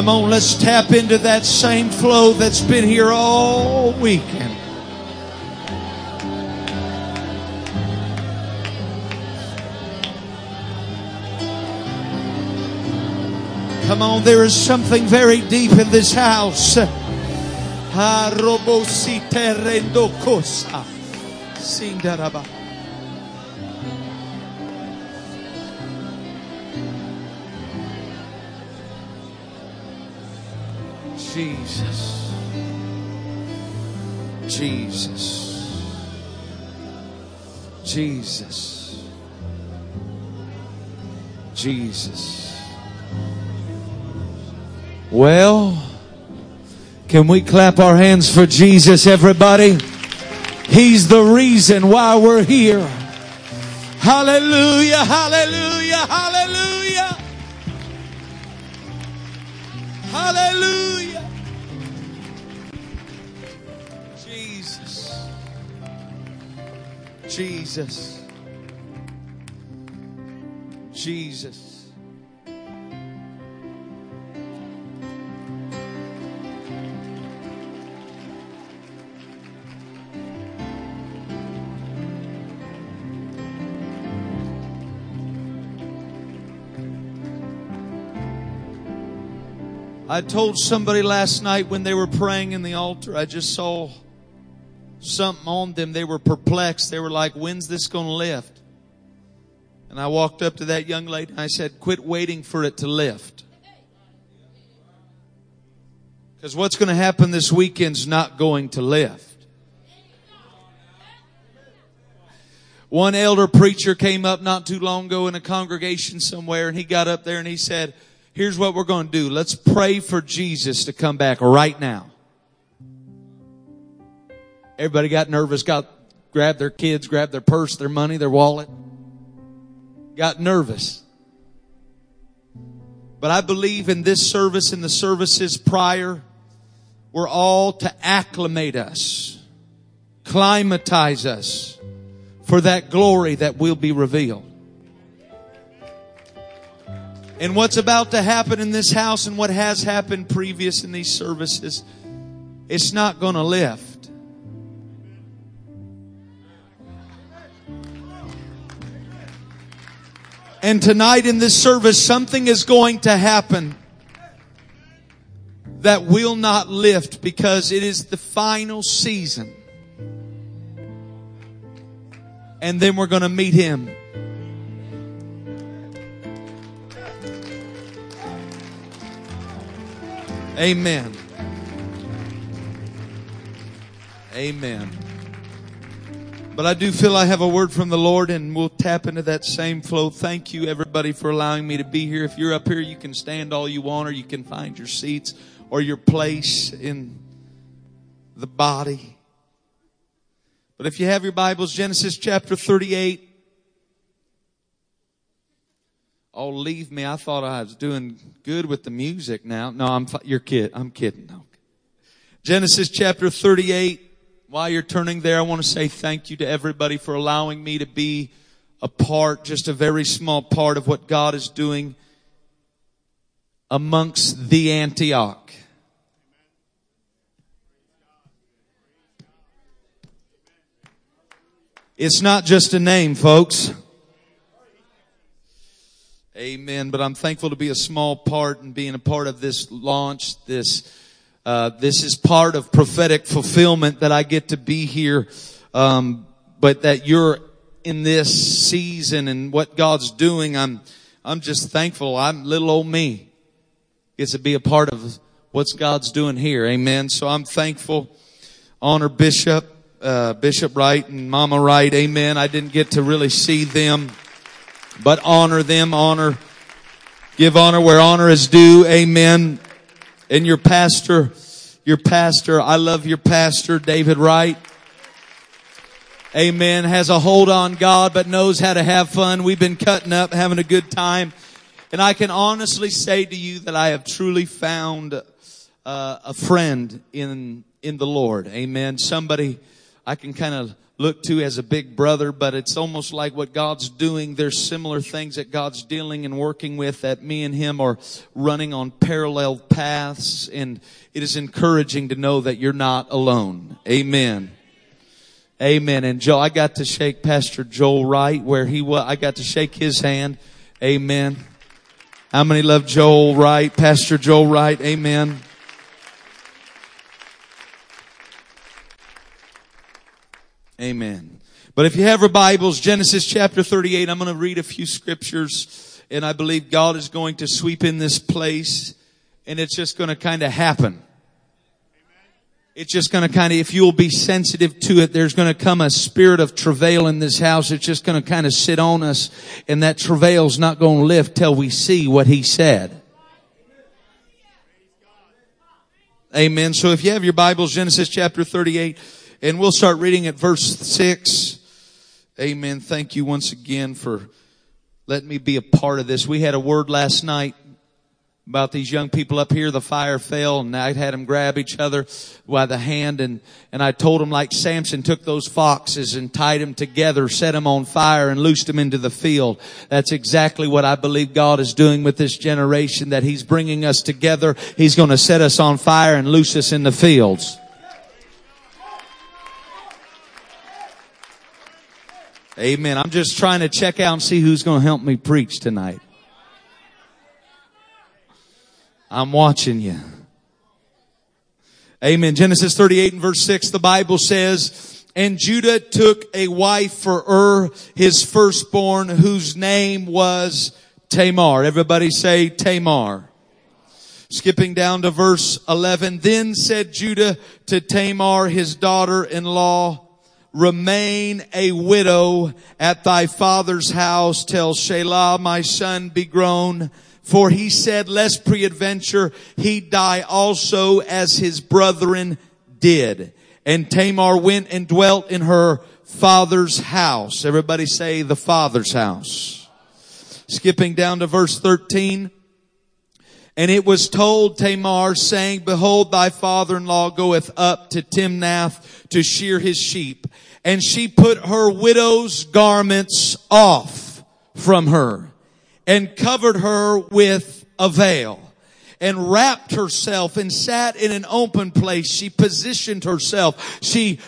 Come on, let's tap into that same flow that's been here all weekend. Come on, there is something very deep in this house. Sindaraba. Jesus. Jesus. Jesus. Jesus. Well, can we clap our hands for Jesus, everybody? He's the reason why we're here. Hallelujah, hallelujah, hallelujah. Hallelujah. Jesus. Jesus. I told somebody last night when they were praying in the altar, I just saw something on them. They were perplexed. They were like, when's this going to lift? And I walked up to that young lady and I said, quit waiting for it to lift. Because what's going to happen this weekend's not going to lift. One elder preacher came up not too long ago in a congregation somewhere and he got up there and he said, here's what we're going to do. Let's pray for Jesus to come back right now. Everybody got nervous, got, grabbed their kids, grabbed their purse, their money, their wallet. Got nervous. But I believe in this service and the services prior, we're all to acclimate us, climatize us for that glory that will be revealed. And what's about to happen in this house and what has happened previous in these services, it's not going to lift. And tonight in this service, something is going to happen that will not lift because it is the final season. And then we're going to meet Him. Amen. Amen. But I do feel I have a word from the Lord and we'll tap into that same flow. Thank you everybody for allowing me to be here. If you're up here, you can stand all you want or you can find your seats or your place in the body. But if you have your Bibles, Genesis chapter 38. Oh, leave me. I thought I was doing good with the music now. No, I'm, you're kid. I'm kidding. No. Genesis chapter 38. While you're turning there, I want to say thank you to everybody for allowing me to be a part, just a very small part of what God is doing amongst the Antioch. It's not just a name, folks. Amen. But I'm thankful to be a small part and being a part of this launch. This, uh, this is part of prophetic fulfillment that I get to be here. Um, but that you're in this season and what God's doing, I'm, I'm just thankful. I'm little old me gets to be a part of what's God's doing here. Amen. So I'm thankful. Honor Bishop, uh, Bishop Wright and Mama Wright. Amen. I didn't get to really see them but honor them, honor, give honor where honor is due. Amen. And your pastor, your pastor, I love your pastor, David Wright. Amen. Has a hold on God, but knows how to have fun. We've been cutting up, having a good time. And I can honestly say to you that I have truly found uh, a friend in, in the Lord. Amen. Somebody I can kind of look to as a big brother, but it's almost like what God's doing. There's similar things that God's dealing and working with that me and him are running on parallel paths. And it is encouraging to know that you're not alone. Amen. Amen. And Joe, I got to shake Pastor Joel Wright where he was. I got to shake his hand. Amen. How many love Joel Wright? Pastor Joel Wright. Amen. Amen. But if you have your Bibles, Genesis chapter 38, I'm going to read a few scriptures and I believe God is going to sweep in this place and it's just going to kind of happen. It's just going to kind of, if you'll be sensitive to it, there's going to come a spirit of travail in this house. It's just going to kind of sit on us and that travail's not going to lift till we see what he said. Amen. So if you have your Bibles, Genesis chapter 38, and we'll start reading at verse 6. Amen. Thank you once again for letting me be a part of this. We had a word last night about these young people up here. The fire fell and I had them grab each other by the hand and, and I told them like Samson took those foxes and tied them together, set them on fire and loosed them into the field. That's exactly what I believe God is doing with this generation that He's bringing us together. He's going to set us on fire and loose us in the fields. Amen. I'm just trying to check out and see who's going to help me preach tonight. I'm watching you. Amen. Genesis 38 and verse 6, the Bible says, and Judah took a wife for Ur, his firstborn, whose name was Tamar. Everybody say Tamar. Skipping down to verse 11, then said Judah to Tamar, his daughter-in-law, remain a widow at thy father's house till Shelah my son be grown. For he said, lest preadventure he die also as his brethren did. And Tamar went and dwelt in her father's house. Everybody say the father's house. Skipping down to verse 13. And it was told Tamar saying, behold, thy father-in-law goeth up to Timnath to shear his sheep. And she put her widow's garments off from her and covered her with a veil and wrapped herself and sat in an open place. She positioned herself. She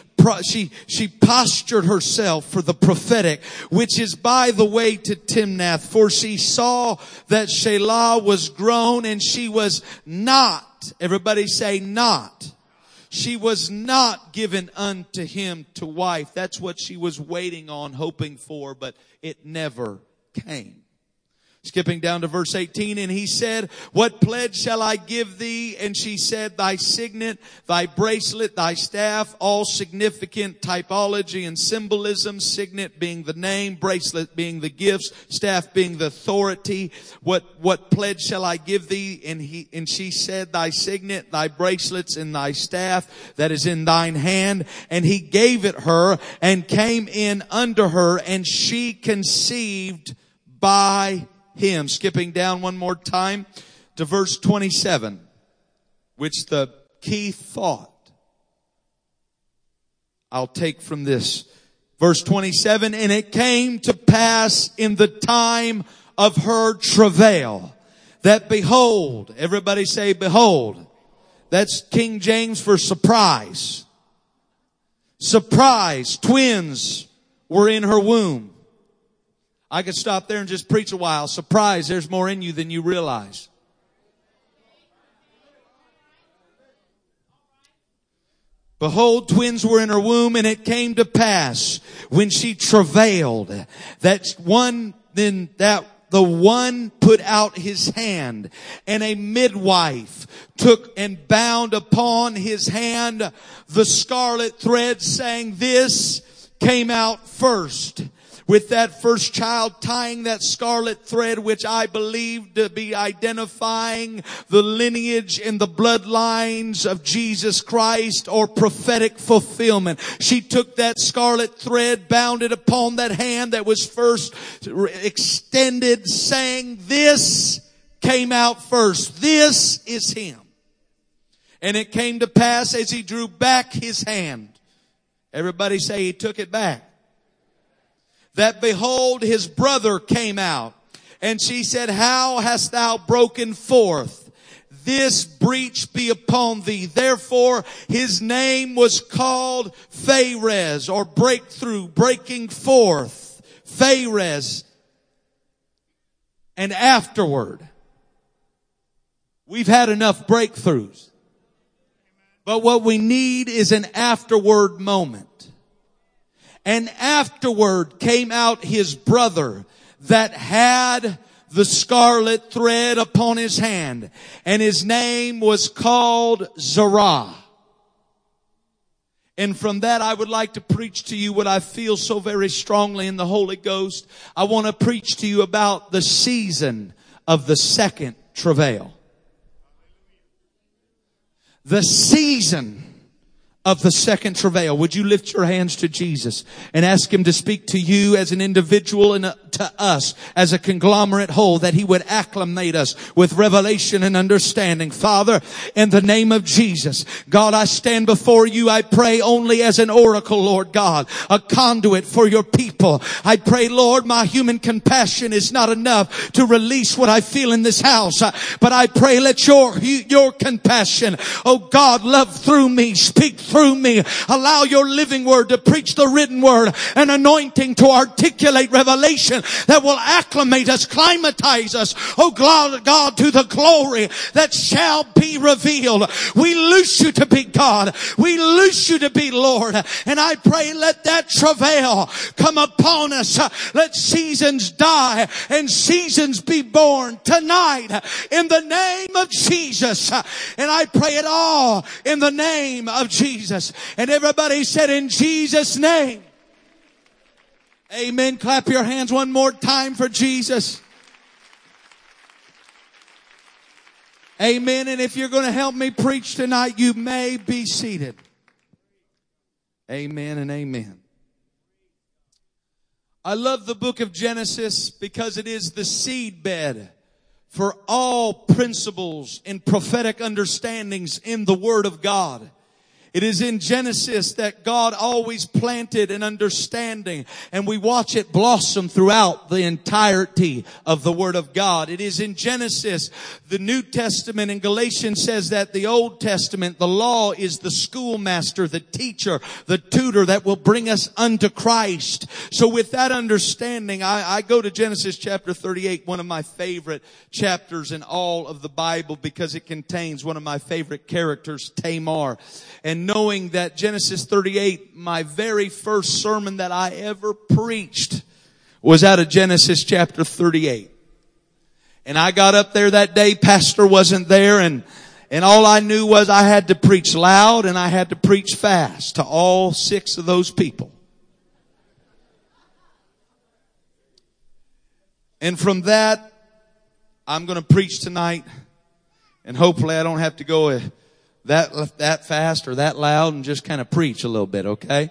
she, she postured herself for the prophetic, which is by the way to Timnath, for she saw that Shelah was grown and she was not, everybody say not. She was not given unto him to wife. That's what she was waiting on, hoping for, but it never came. Skipping down to verse 18, and he said, what pledge shall I give thee? And she said, thy signet, thy bracelet, thy staff, all significant typology and symbolism, signet being the name, bracelet being the gifts, staff being the authority. What, what pledge shall I give thee? And he, and she said, thy signet, thy bracelets, and thy staff that is in thine hand. And he gave it her and came in under her and she conceived by him. Skipping down one more time to verse 27, which the key thought I'll take from this. Verse 27, and it came to pass in the time of her travail that behold, everybody say behold. That's King James for surprise. Surprise, twins were in her womb. I could stop there and just preach a while. Surprise, there's more in you than you realize. Behold, twins were in her womb and it came to pass when she travailed that one, then that the one put out his hand and a midwife took and bound upon his hand the scarlet thread saying this came out first with that first child tying that scarlet thread, which I believe to be identifying the lineage and the bloodlines of Jesus Christ or prophetic fulfillment. She took that scarlet thread, bound it upon that hand that was first extended, saying, this came out first. This is him. And it came to pass as he drew back his hand Everybody say he took it back. That behold, his brother came out and she said, how hast thou broken forth? this breach be upon thee. Therefore, his name was called Phares or breakthrough, breaking forth. Phares. And afterward, we've had enough breakthroughs. But what we need is an afterward moment. And afterward came out his brother that had the scarlet thread upon his hand and his name was called Zerah. And from that, I would like to preach to you what I feel so very strongly in the Holy Ghost. I want to preach to you about the season of the second travail. The season of the second travail. Would you lift your hands to Jesus and ask Him to speak to you as an individual and to us as a conglomerate whole that He would acclimate us with revelation and understanding. Father, in the name of Jesus, God, I stand before you. I pray only as an oracle, Lord God, a conduit for your people. I pray, Lord, my human compassion is not enough to release what I feel in this house, uh, but I pray let your, your compassion, oh God, love through me, speak through me. Allow your living word to preach the written word and anointing to articulate revelation that will acclimate us, climatize us, oh God, God, to the glory that shall be revealed. We loose you to be God. We loose you to be Lord. And I pray let that travail come upon us. Let seasons die and seasons be born tonight in the name of Jesus. And I pray it all in the name of Jesus. Jesus. And everybody said in Jesus name. Amen. Clap your hands one more time for Jesus. Amen. And if you're going to help me preach tonight, you may be seated. Amen and amen. I love the book of Genesis because it is the seed bed for all principles and prophetic understandings in the Word of God. It is in Genesis that God always planted an understanding and we watch it blossom throughout the entirety of the Word of God. It is in Genesis, the New Testament in Galatians says that the Old Testament, the law is the schoolmaster, the teacher, the tutor that will bring us unto Christ. So with that understanding, I, I go to Genesis chapter 38, one of my favorite chapters in all of the Bible because it contains one of my favorite characters, Tamar. And knowing that Genesis 38, my very first sermon that I ever preached was out of Genesis chapter 38. And I got up there that day, pastor wasn't there and, and all I knew was I had to preach loud and I had to preach fast to all six of those people. And from that, I'm going to preach tonight and hopefully I don't have to go that, that fast or that loud and just kind of preach a little bit, okay?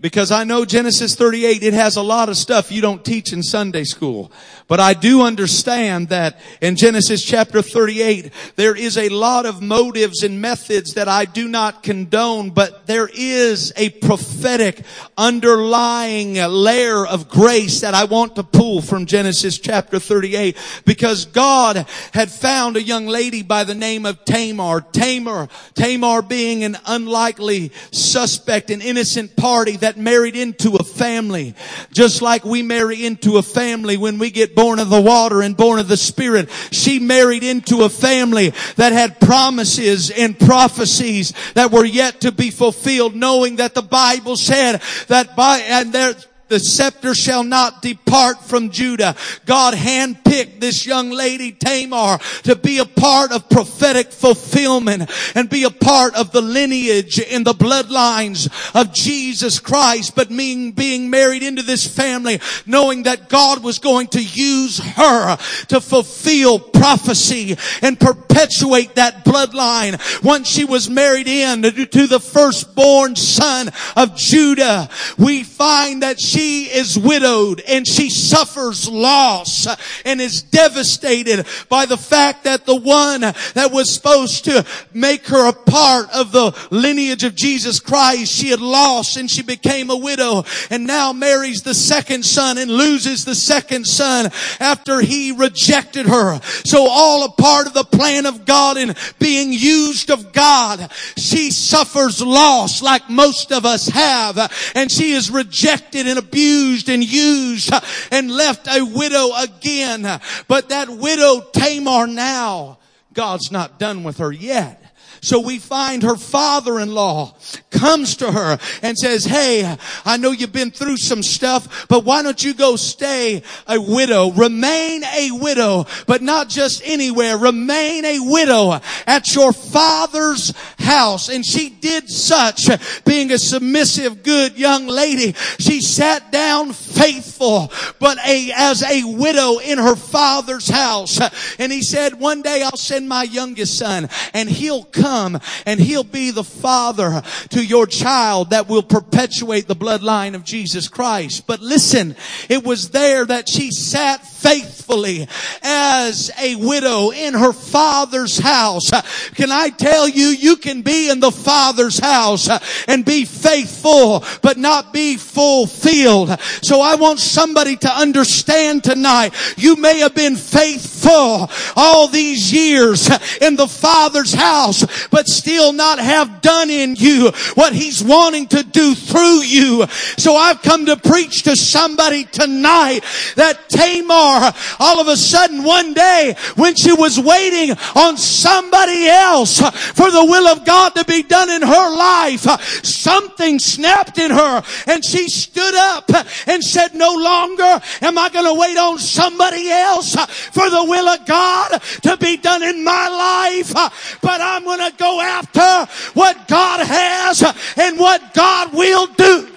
Because I know Genesis 38, it has a lot of stuff you don't teach in Sunday school. But I do understand that in Genesis chapter 38, there is a lot of motives and methods that I do not condone, but there is a prophetic underlying layer of grace that I want to pull from Genesis chapter 38 because God had found a young lady by the name of Tamar. Tamar, Tamar being an unlikely suspect, an innocent party that married into a family. Just like we marry into a family when we get born of the water and born of the spirit. She married into a family that had promises and prophecies that were yet to be fulfilled knowing that the Bible said that by, and there, the scepter shall not depart from Judah. God handpicked this young lady Tamar to be a part of prophetic fulfillment and be a part of the lineage in the bloodlines of Jesus Christ. But being, being married into this family, knowing that God was going to use her to fulfill prophecy and perpetuate that bloodline. Once she was married in to the firstborn son of Judah, we find that she she is widowed and she suffers loss and is devastated by the fact that the one that was supposed to make her a part of the lineage of Jesus Christ, she had lost and she became a widow and now marries the second son and loses the second son after he rejected her. So all a part of the plan of God and being used of God. She suffers loss like most of us have and she is rejected and abused and used and left a widow again. But that widow Tamar now, God's not done with her yet. So we find her father-in-law comes to her and says, Hey, I know you've been through some stuff, but why don't you go stay a widow? Remain a widow, but not just anywhere. Remain a widow at your father's house. And she did such, being a submissive, good young lady. She sat down faithful, but a, as a widow in her father's house. And he said, one day I'll send my youngest son and he'll come and he'll be the father to your child that will perpetuate the bloodline of Jesus Christ. But listen, it was there that she sat faithfully as a widow in her father's house. Can I tell you, you can be in the father's house and be faithful, but not be fulfilled. So I want somebody to understand tonight, you may have been faithful all these years in the father's house, but still not have done in you what he's wanting to do through you. So I've come to preach to somebody tonight that Tamar, all of a sudden one day when she was waiting on somebody else for the will of God to be done in her life, something snapped in her and she stood up and said, no longer am I going to wait on somebody else for the will of God to be done in my life, but I'm going to go after what God has Uh, and what God will do.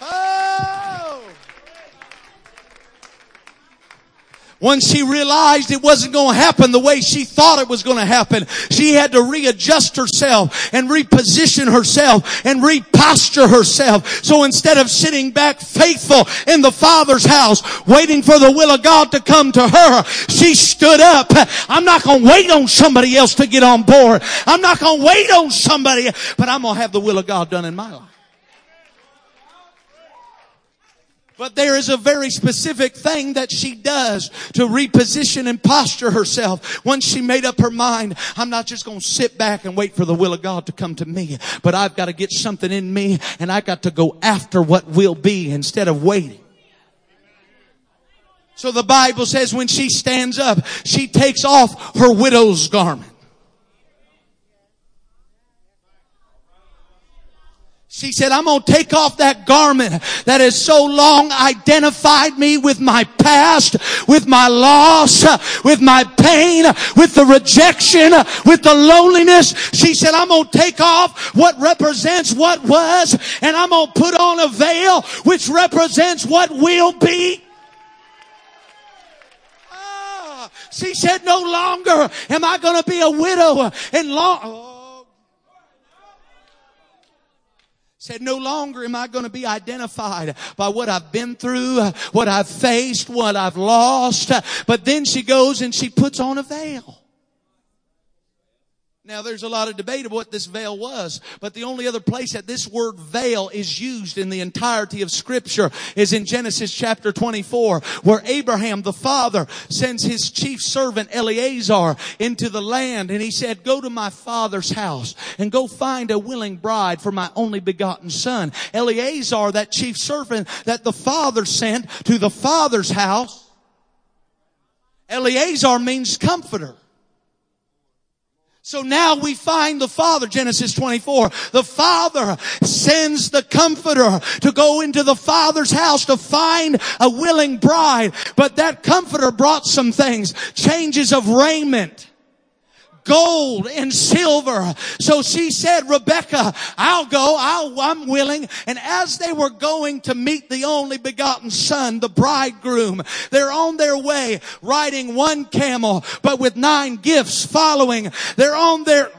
Oh. Once she realized it wasn't going to happen the way she thought it was going to happen, she had to readjust herself and reposition herself and reposture herself. So instead of sitting back faithful in the Father's house, waiting for the will of God to come to her, she stood up. I'm not going to wait on somebody else to get on board. I'm not going to wait on somebody, but I'm going to have the will of God done in my life. But there is a very specific thing that she does to reposition and posture herself. Once she made up her mind, I'm not just going to sit back and wait for the will of God to come to me, but I've got to get something in me and I got to go after what will be instead of waiting. So the Bible says when she stands up, she takes off her widow's garment. She said, I'm going to take off that garment that has so long identified me with my past, with my loss, with my pain, with the rejection, with the loneliness. She said, I'm going to take off what represents what was and I'm going to put on a veil which represents what will be. Ah, she said, no longer am I going to be a widow and long, said, no longer am I going to be identified by what I've been through, what I've faced, what I've lost. But then she goes and she puts on a veil. Now there's a lot of debate of what this veil was, but the only other place that this word veil is used in the entirety of scripture is in Genesis chapter 24, where Abraham the father sends his chief servant Eleazar into the land and he said, go to my father's house and go find a willing bride for my only begotten son. Eleazar, that chief servant that the father sent to the father's house, Eleazar means comforter. So now we find the Father, Genesis 24. The Father sends the Comforter to go into the Father's house to find a willing bride. But that Comforter brought some things. Changes of raiment gold and silver. So she said, Rebecca, I'll go. I'll, I'm willing. And as they were going to meet the only begotten son, the bridegroom, they're on their way riding one camel, but with nine gifts following. They're on their,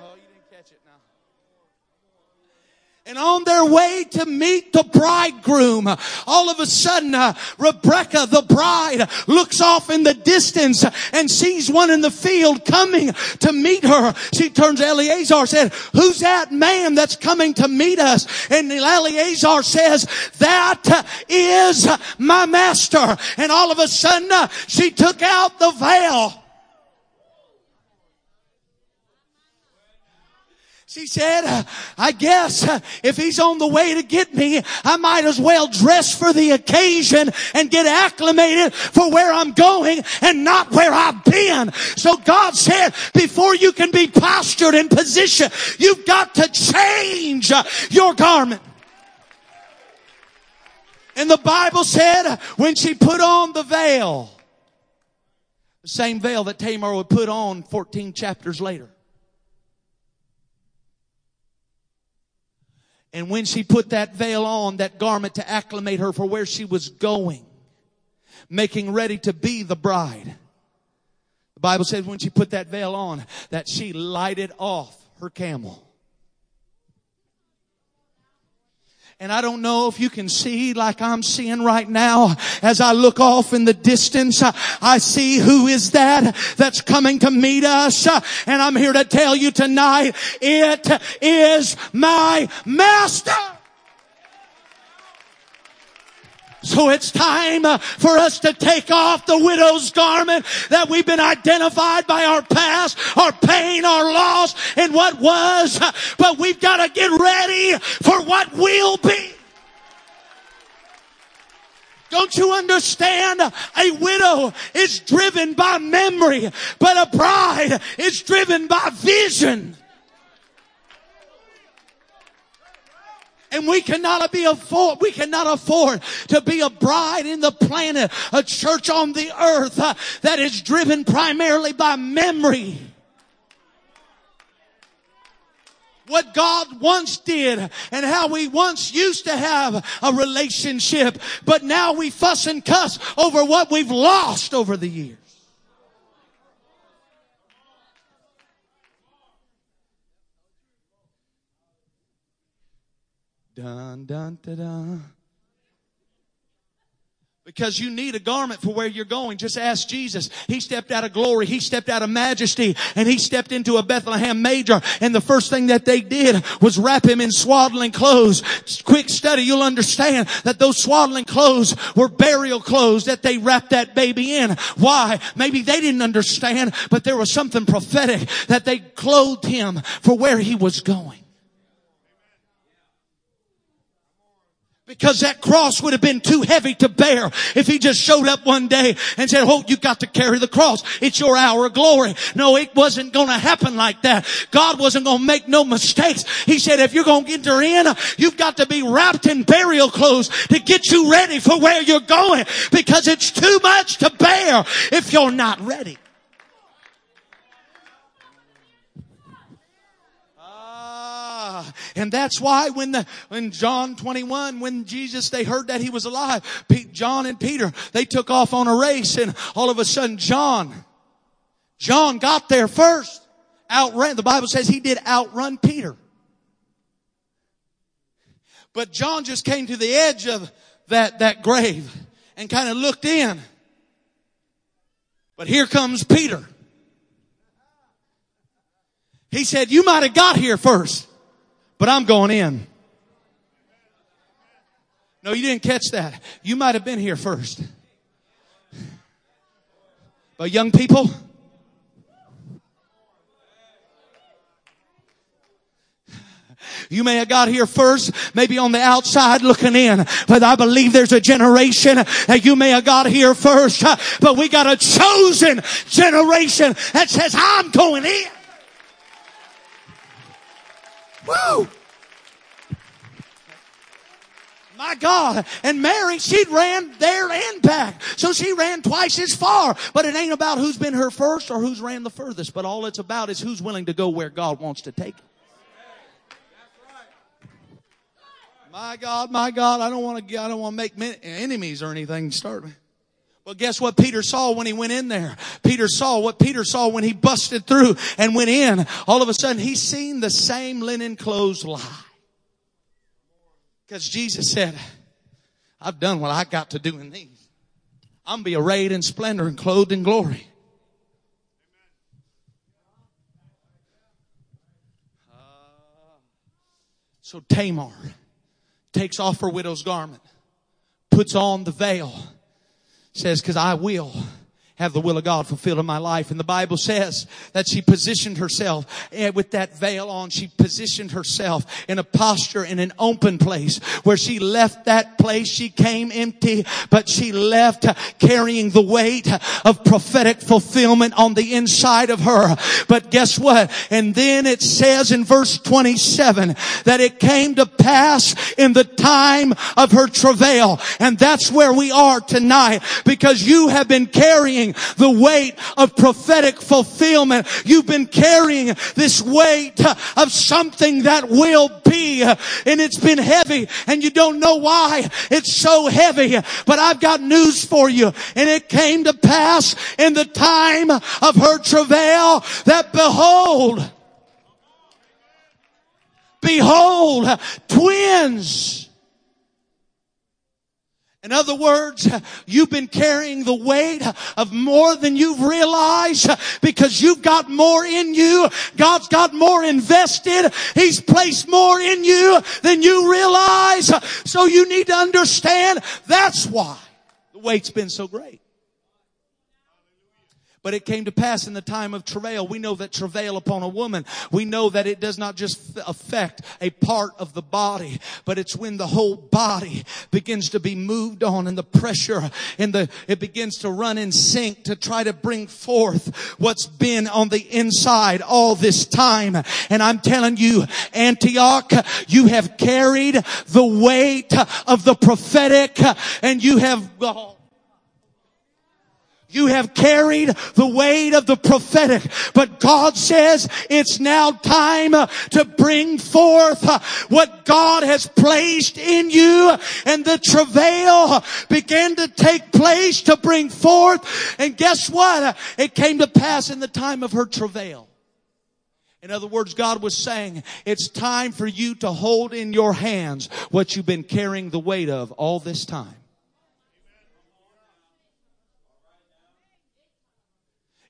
And on their way to meet the bridegroom, all of a sudden, uh, Rebecca, the bride, looks off in the distance and sees one in the field coming to meet her. She turns to Eleazar said, who's that man that's coming to meet us? And Eleazar says, that is my master. And all of a sudden, uh, she took out the veil She said, uh, I guess uh, if he's on the way to get me, I might as well dress for the occasion and get acclimated for where I'm going and not where I've been. So God said, before you can be postured in position, you've got to change uh, your garment. And the Bible said when she put on the veil, the same veil that Tamar would put on 14 chapters later. And when she put that veil on, that garment to acclimate her for where she was going, making ready to be the bride. The Bible says when she put that veil on, that she lighted off her camel. And I don't know if you can see like I'm seeing right now as I look off in the distance. I see who is that that's coming to meet us. And I'm here to tell you tonight, it is my master. So it's time uh, for us to take off the widow's garment that we've been identified by our past, our pain, our loss, and what was. But we've got to get ready for what will be. Don't you understand? A widow is driven by memory, but a bride is driven by vision. And we cannot be afford, we cannot afford to be a bride in the planet, a church on the earth uh, that is driven primarily by memory. what God once did and how we once used to have a relationship, but now we fuss and cuss over what we've lost over the years. Dun, dun, dun, dun. Because you need a garment for where you're going. Just ask Jesus. He stepped out of glory. He stepped out of majesty and he stepped into a Bethlehem major. And the first thing that they did was wrap him in swaddling clothes. Quick study. You'll understand that those swaddling clothes were burial clothes that they wrapped that baby in. Why? Maybe they didn't understand, but there was something prophetic that they clothed him for where he was going. Because that cross would have been too heavy to bear if he just showed up one day and said, oh, you got to carry the cross. It's your hour of glory. No, it wasn't going to happen like that. God wasn't going to make no mistakes. He said, if you're going to enter in, you've got to be wrapped in burial clothes to get you ready for where you're going because it's too much to bear if you're not ready. And that's why when the, when John 21, when Jesus, they heard that he was alive, Pete, John and Peter, they took off on a race and all of a sudden John, John got there first. Outran, the Bible says he did outrun Peter. But John just came to the edge of that, that grave and kind of looked in. But here comes Peter. He said, you might have got here first but I'm going in. No, you didn't catch that. You might have been here first. But young people, You may have got here first, maybe on the outside looking in, but I believe there's a generation that you may have got here first, but we got a chosen generation that says, I'm going in. Woo! My God. And Mary, she ran there and back. So she ran twice as far. But it ain't about who's been her first or who's ran the furthest. But all it's about is who's willing to go where God wants to take. My God, my God, I don't want to, I don't want to make enemies or anything start me. Well, guess what Peter saw when he went in there? Peter saw what Peter saw when he busted through and went in. All of a sudden, he's seen the same linen clothes lie. Because Jesus said, I've done what I got to do in these. I'm be arrayed in splendor and clothed in glory. So Tamar takes off her widow's garment, puts on the veil, says, cause I will have the will of God fulfilled in my life. And the Bible says that she positioned herself eh, with that veil on. She positioned herself in a posture in an open place where she left that place. She came empty, but she left carrying the weight of prophetic fulfillment on the inside of her. But guess what? And then it says in verse 27 that it came to pass in the time of her travail. And that's where we are tonight because you have been carrying carrying the weight of prophetic fulfillment. You've been carrying this weight of something that will be and it's been heavy and you don't know why it's so heavy. But I've got news for you. And it came to pass in the time of her travail that behold, behold, twins in other words, you've been carrying the weight of more than you've realized because you've got more in you. God's got more invested. He's placed more in you than you realize. So you need to understand that's why the weight's been so great. But it came to pass in the time of travail. We know that travail upon a woman, we know that it does not just affect a part of the body, but it's when the whole body begins to be moved on and the pressure and the, it begins to run in sync to try to bring forth what's been on the inside all this time. And I'm telling you, Antioch, you have carried the weight of the prophetic and you have, oh, you have carried the weight of the prophetic, but God says it's now time to bring forth what God has placed in you and the travail began to take place to bring forth. And guess what? It came to pass in the time of her travail. In other words, God was saying, it's time for you to hold in your hands what you've been carrying the weight of all this time.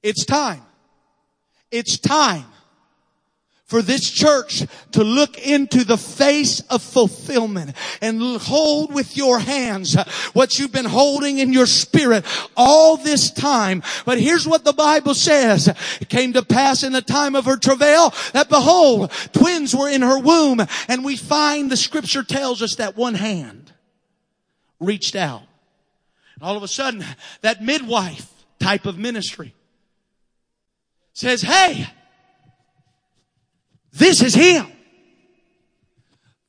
It's time. It's time for this church to look into the face of fulfillment and hold with your hands what you've been holding in your spirit all this time. But here's what the Bible says. It came to pass in the time of her travail that behold, twins were in her womb. And we find the scripture tells us that one hand reached out. And all of a sudden, that midwife type of ministry says, Hey, this is him.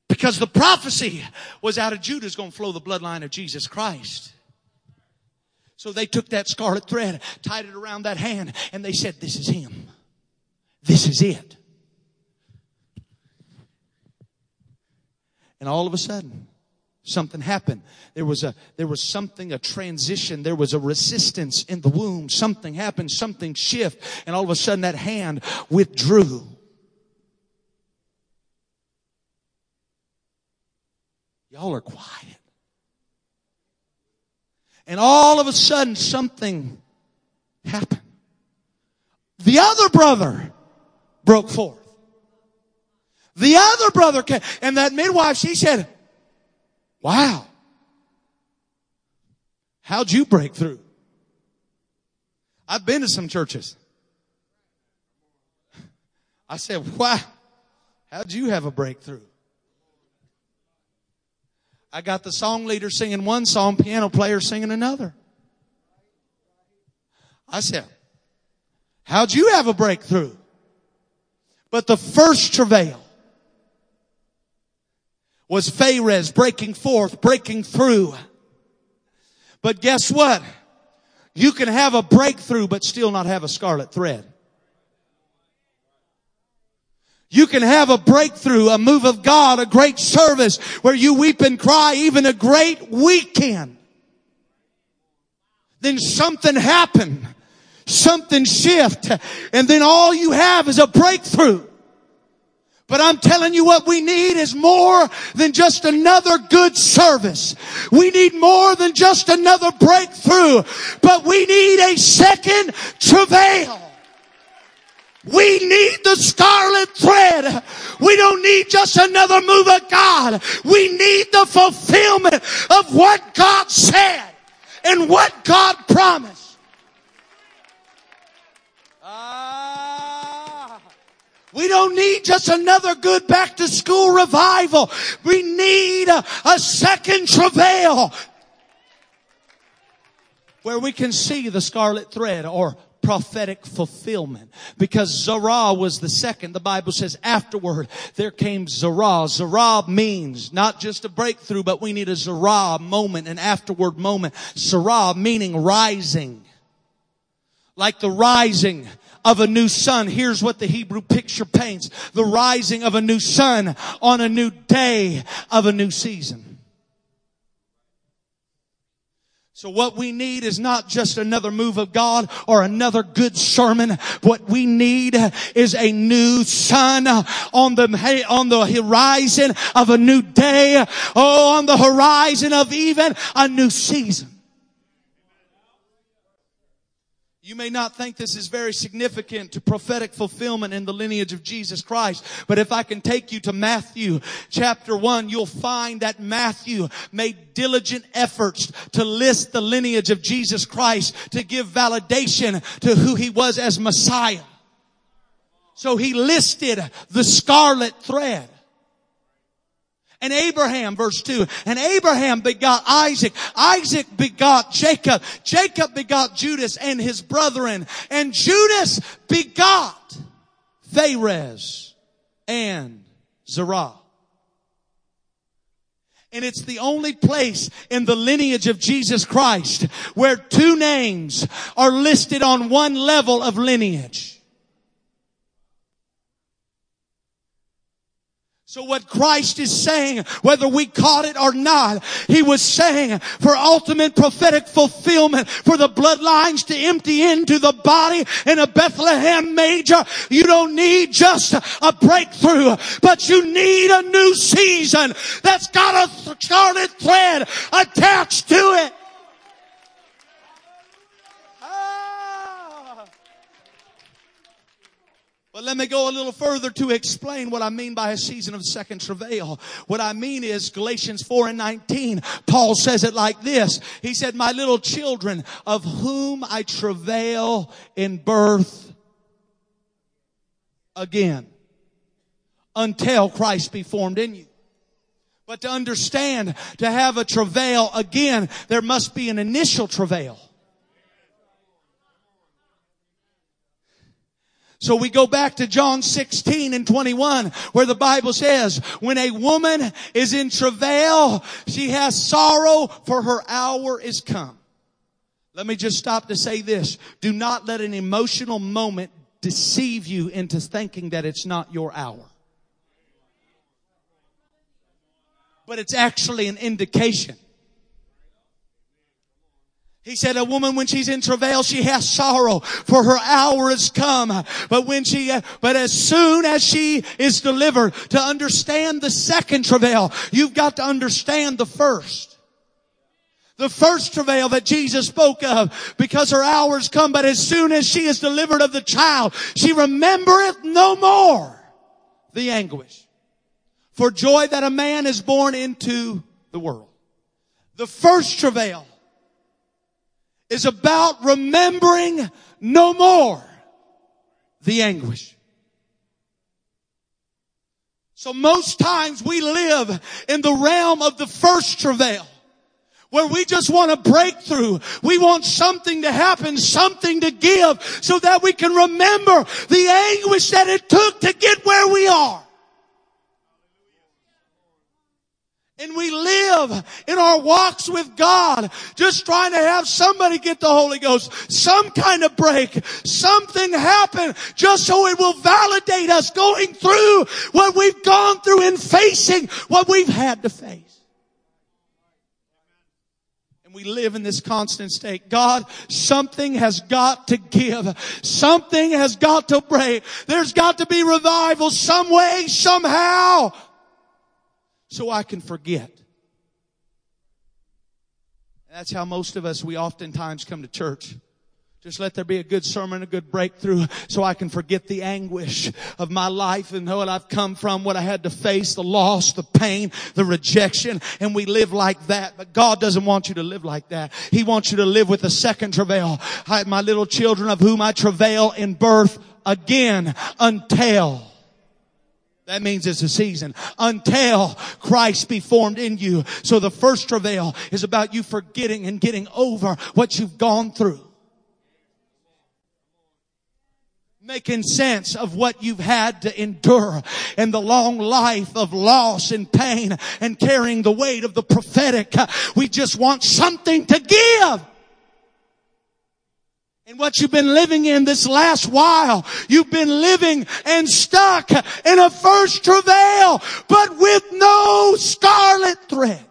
Because the prophecy was out of Judah is going to flow the bloodline of Jesus Christ. So they took that scarlet thread, tied it around that hand, and they said, This is him. This is it. And all of a sudden, something happened. There was a, there was something, a transition. There was a resistance in the womb. Something happened, something shift. And all of a sudden that hand withdrew. Y'all are quiet. And all of a sudden something happened. The other brother broke forth. The other brother came, and that midwife, she said, Wow. How'd you break through? I've been to some churches. I said, wow. How'd you have a breakthrough? I got the song leader singing one song, piano player singing another. I said, how'd you have a breakthrough? But the first travail was Pharez breaking forth, breaking through. But guess what? You can have a breakthrough but still not have a scarlet thread. You can have a breakthrough, a move of God, a great service where you weep and cry, even a great weekend. Then something happened, something shift, and then all you have is a breakthrough. But I'm telling you what we need is more than just another good service. We need more than just another breakthrough, but we need a second travail. We need the scarlet thread. We don't need just another move of God. We need the fulfillment of what God said and what God promised. We don't need just another good back to school revival. We need a, a second travail where we can see the scarlet thread or prophetic fulfillment because Zerah was the second. The Bible says afterward there came Zerah. Zerah means not just a breakthrough, but we need a Zerah moment, an afterward moment. Zerah meaning rising. Like the rising of a new sun. Here's what the Hebrew picture paints. The rising of a new sun on a new day of a new season. So what we need is not just another move of God or another good sermon. What we need is a new sun on the, on the horizon of a new day. Oh, on the horizon of even a new season. You may not think this is very significant to prophetic fulfillment in the lineage of Jesus Christ, but if I can take you to Matthew chapter 1, you'll find that Matthew made diligent efforts to list the lineage of Jesus Christ to give validation to who he was as Messiah. So he listed the scarlet thread. And Abraham, verse 2, and Abraham begot Isaac. Isaac begot Jacob. Jacob begot Judas and his brethren. And Judas begot Phares and Zerah. And it's the only place in the lineage of Jesus Christ where two names are listed on one level of lineage. So what Christ is saying, whether we caught it or not, He was saying for ultimate prophetic fulfillment, for the bloodlines to empty into the body in a Bethlehem major, you don't need just a breakthrough, but you need a new season that's got a scarlet thread attached to it. But let me go a little further to explain what I mean by a season of second travail. What I mean is Galatians 4 and 19. Paul says it like this. He said, my little children of whom I travail in birth again until Christ be formed in you. But to understand, to have a travail again, there must be an initial travail. So we go back to John 16 and 21 where the Bible says, when a woman is in travail, she has sorrow for her hour is come. Let me just stop to say this. Do not let an emotional moment deceive you into thinking that it's not your hour. But it's actually an indication he said, a woman when she's in travail, she has sorrow for her hour has come. But when she, uh, but as soon as she is delivered to understand the second travail, you've got to understand the first. The first travail that Jesus spoke of because her hour hours come, but as soon as she is delivered of the child, she remembereth no more the anguish for joy that a man is born into the world. The first travail is about remembering no more the anguish. So most times we live in the realm of the first travail where we just want a breakthrough. We want something to happen, something to give so that we can remember the anguish that it took to get where we are. And we live in our walks with God just trying to have somebody get the Holy Ghost, some kind of break, something happen just so it will validate us going through what we've gone through and facing what we've had to face And we live in this constant state. God, something has got to give. Something has got to break. There's got to be revival some way, somehow. So I can forget. That's how most of us, we oftentimes come to church. Just let there be a good sermon, a good breakthrough so I can forget the anguish of my life and know what I've come from, what I had to face, the loss, the pain, the rejection, and we live like that. But God doesn't want you to live like that. He wants you to live with a second travail. I, my little children of whom I travail in birth again until that means it's a season until Christ be formed in you. So the first travail is about you forgetting and getting over what you've gone through. making sense of what you've had to endure and the long life of loss and pain and carrying the weight of the prophetic. We just want something to give. And what you've been living in this last while, you've been living and stuck in a first travail, but with no scarlet thread.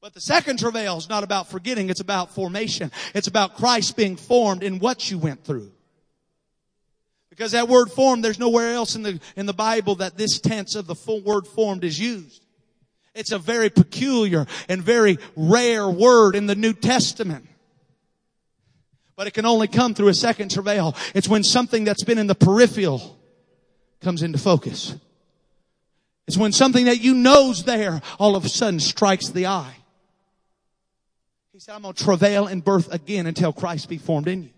But the second travail is not about forgetting, it's about formation. It's about Christ being formed in what you went through. Because that word formed, there's nowhere else in the, in the Bible that this tense of the full word formed is used. It's a very peculiar and very rare word in the New Testament. But it can only come through a second travail. It's when something that's been in the peripheral comes into focus. It's when something that you know's there all of a sudden strikes the eye. He said, I'm going to travail in birth again until Christ be formed in you.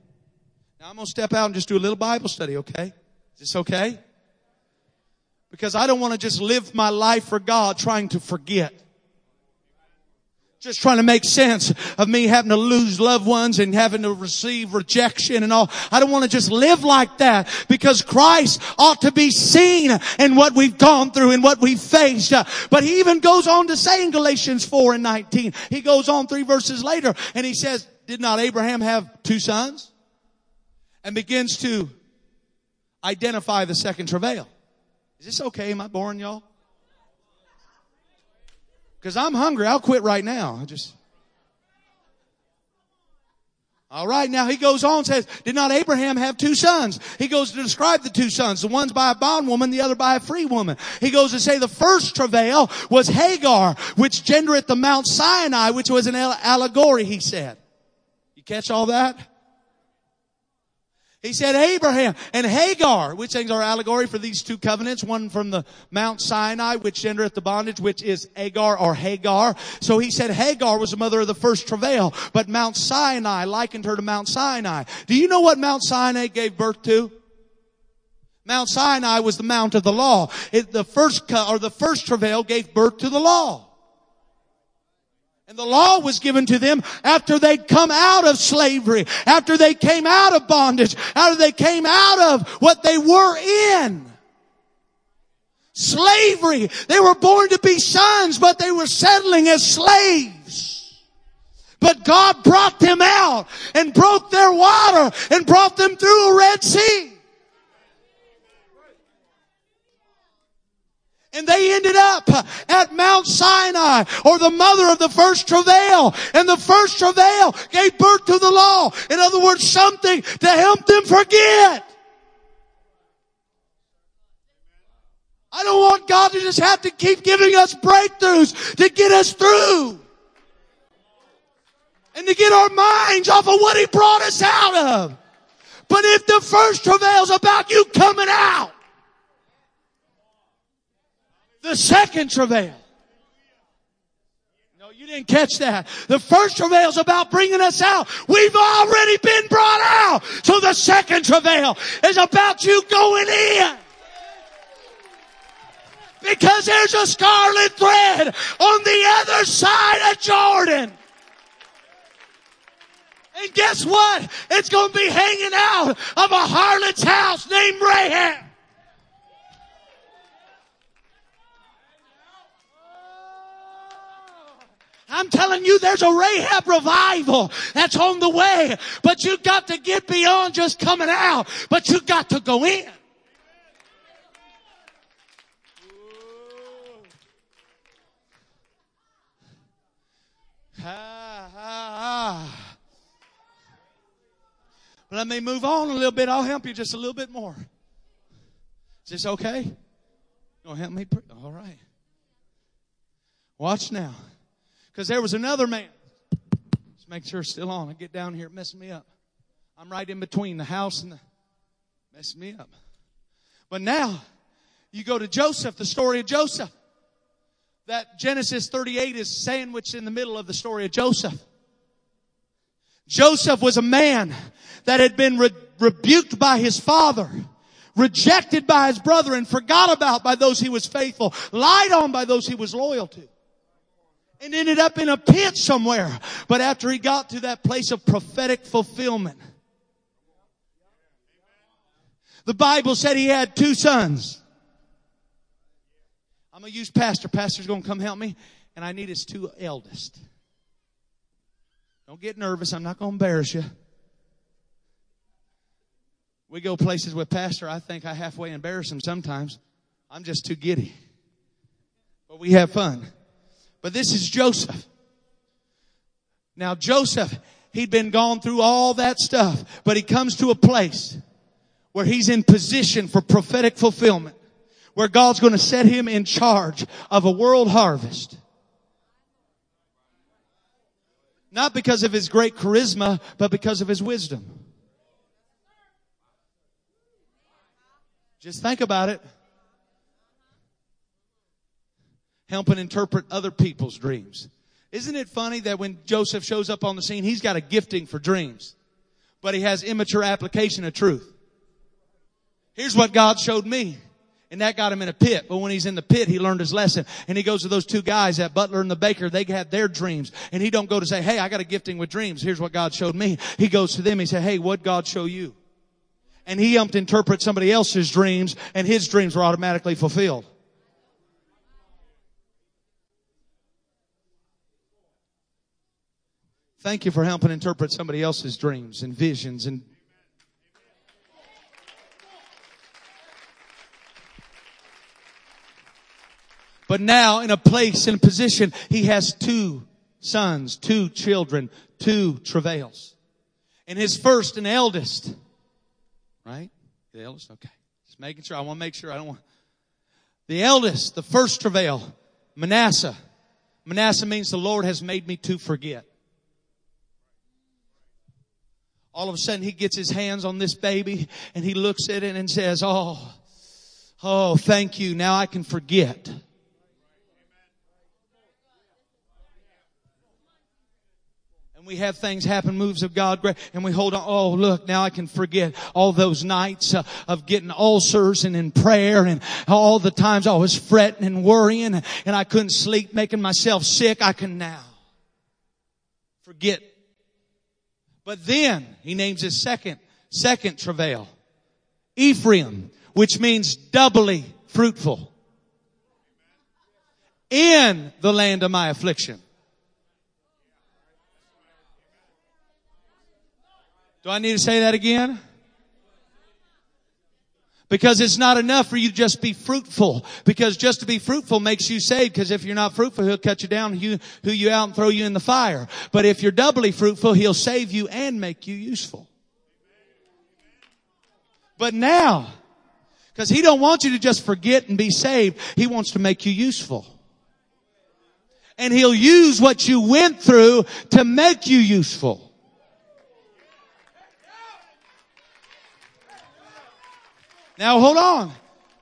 Now I'm going to step out and just do a little Bible study, okay? Is this okay? Because I don't want to just live my life for God trying to forget. Just trying to make sense of me having to lose loved ones and having to receive rejection and all. I don't want to just live like that because Christ ought to be seen in what we've gone through and what we've faced. Uh, but he even goes on to say in Galatians 4 and 19, he goes on three verses later and he says, did not Abraham have two sons? And begins to identify the second travail. Is this okay? Am I boring y'all? Because I'm hungry. I'll quit right now. I just. All right. Now he goes on and says, did not Abraham have two sons? He goes to describe the two sons. The one's by a bondwoman, the other by a free woman. He goes to say the first travail was Hagar, which gendereth the Mount Sinai, which was an allegory, he said. You catch all that? He said Abraham and Hagar, which things are allegory for these two covenants, one from the Mount Sinai, which entereth the bondage, which is Agar or Hagar. So he said Hagar was the mother of the first travail, but Mount Sinai likened her to Mount Sinai. Do you know what Mount Sinai gave birth to? Mount Sinai was the mount of the law. It, the first, or the first travail gave birth to the law. And the law was given to them after they'd come out of slavery, after they came out of bondage, after they came out of what they were in. Slavery. They were born to be sons, but they were settling as slaves. But God brought them out and broke their water and brought them through a Red Sea. And they ended up at Mount Sinai or the mother of the first travail. And the first travail gave birth to the law. In other words, something to help them forget. I don't want God to just have to keep giving us breakthroughs to get us through. And to get our minds off of what He brought us out of. But if the first travail is about you coming out, the second travail. No, you didn't catch that. The first travail is about bringing us out. We've already been brought out. So the second travail is about you going in. Because there's a scarlet thread on the other side of Jordan. And guess what? It's going to be hanging out of a harlot's house named Rahab. I'm telling you, there's a Rahab revival that's on the way, but you've got to get beyond just coming out, but you've got to go in. Ah, ah, ah. Let me move on a little bit. I'll help you just a little bit more. Is this okay? You gonna help me? Pre- All right. Watch now. Because there was another man. Just make sure it's still on. I get down here, messing me up. I'm right in between the house and the messing me up. But now, you go to Joseph, the story of Joseph. That Genesis 38 is sandwiched in the middle of the story of Joseph. Joseph was a man that had been re- rebuked by his father, rejected by his brother, and forgot about by those he was faithful, lied on by those he was loyal to. And ended up in a pit somewhere. But after he got to that place of prophetic fulfillment, the Bible said he had two sons. I'm going to use pastor. Pastor's going to come help me. And I need his two eldest. Don't get nervous. I'm not going to embarrass you. We go places with pastor. I think I halfway embarrass him sometimes. I'm just too giddy. But we have fun. But this is Joseph. Now Joseph, he'd been gone through all that stuff, but he comes to a place where he's in position for prophetic fulfillment, where God's going to set him in charge of a world harvest. Not because of his great charisma, but because of his wisdom. Just think about it. Helping interpret other people's dreams. Isn't it funny that when Joseph shows up on the scene, he's got a gifting for dreams, but he has immature application of truth. Here's what God showed me. And that got him in a pit. But when he's in the pit, he learned his lesson. And he goes to those two guys, that butler and the baker, they had their dreams. And he don't go to say, hey, I got a gifting with dreams. Here's what God showed me. He goes to them, he said, hey, what God show you? And he helped interpret somebody else's dreams, and his dreams were automatically fulfilled. Thank you for helping interpret somebody else's dreams and visions and But now in a place, in a position, he has two sons, two children, two travails. And his first and eldest, right? The eldest? Okay. Just making sure. I want to make sure. I don't want. The eldest, the first travail, Manasseh. Manasseh means the Lord has made me to forget. All of a sudden he gets his hands on this baby and he looks at it and says, Oh, oh, thank you. Now I can forget. and we have things happen, moves of God, and we hold on. Oh, look, now I can forget all those nights uh, of getting ulcers and in prayer and all the times I was fretting and worrying and I couldn't sleep, making myself sick. I can now forget. But then he names his second, second travail, Ephraim, which means doubly fruitful in the land of my affliction. Do I need to say that again? Because it's not enough for you to just be fruitful. Because just to be fruitful makes you saved. Because if you're not fruitful, He'll cut you down, who you out and throw you in the fire. But if you're doubly fruitful, He'll save you and make you useful. But now, because He don't want you to just forget and be saved. He wants to make you useful. And He'll use what you went through to make you useful. Now hold on.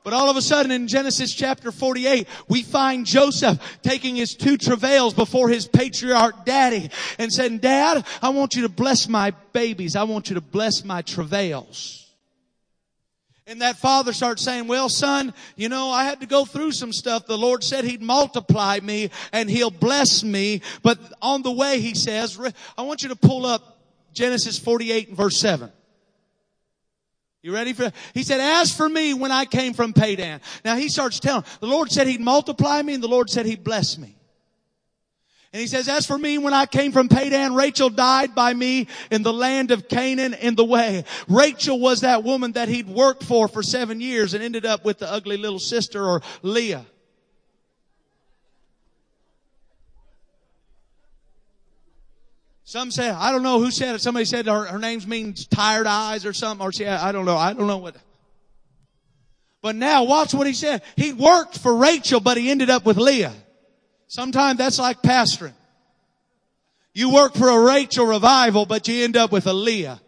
But all of a sudden in Genesis chapter 48, we find Joseph taking his two travails before his patriarch daddy and saying, Dad, I want you to bless my babies. I want you to bless my travails. And that father starts saying, well, son, you know, I had to go through some stuff. The Lord said he'd multiply me and he'll bless me. But on the way, he says, I want you to pull up Genesis 48 and verse 7. You ready for, he said, as for me when I came from Padan. Now he starts telling, the Lord said he'd multiply me and the Lord said he'd bless me. And he says, as for me, when I came from Padan, Rachel died by me in the land of Canaan in the way. Rachel was that woman that he'd worked for for seven years and ended up with the ugly little sister or Leah. Some say, I don't know who said it. Somebody said her, her name means tired eyes or something, or she, I don't know. I don't know what. But now watch what he said. He worked for Rachel, but he ended up with Leah. Sometimes that's like pastoring. You work for a Rachel revival, but you end up with a Leah.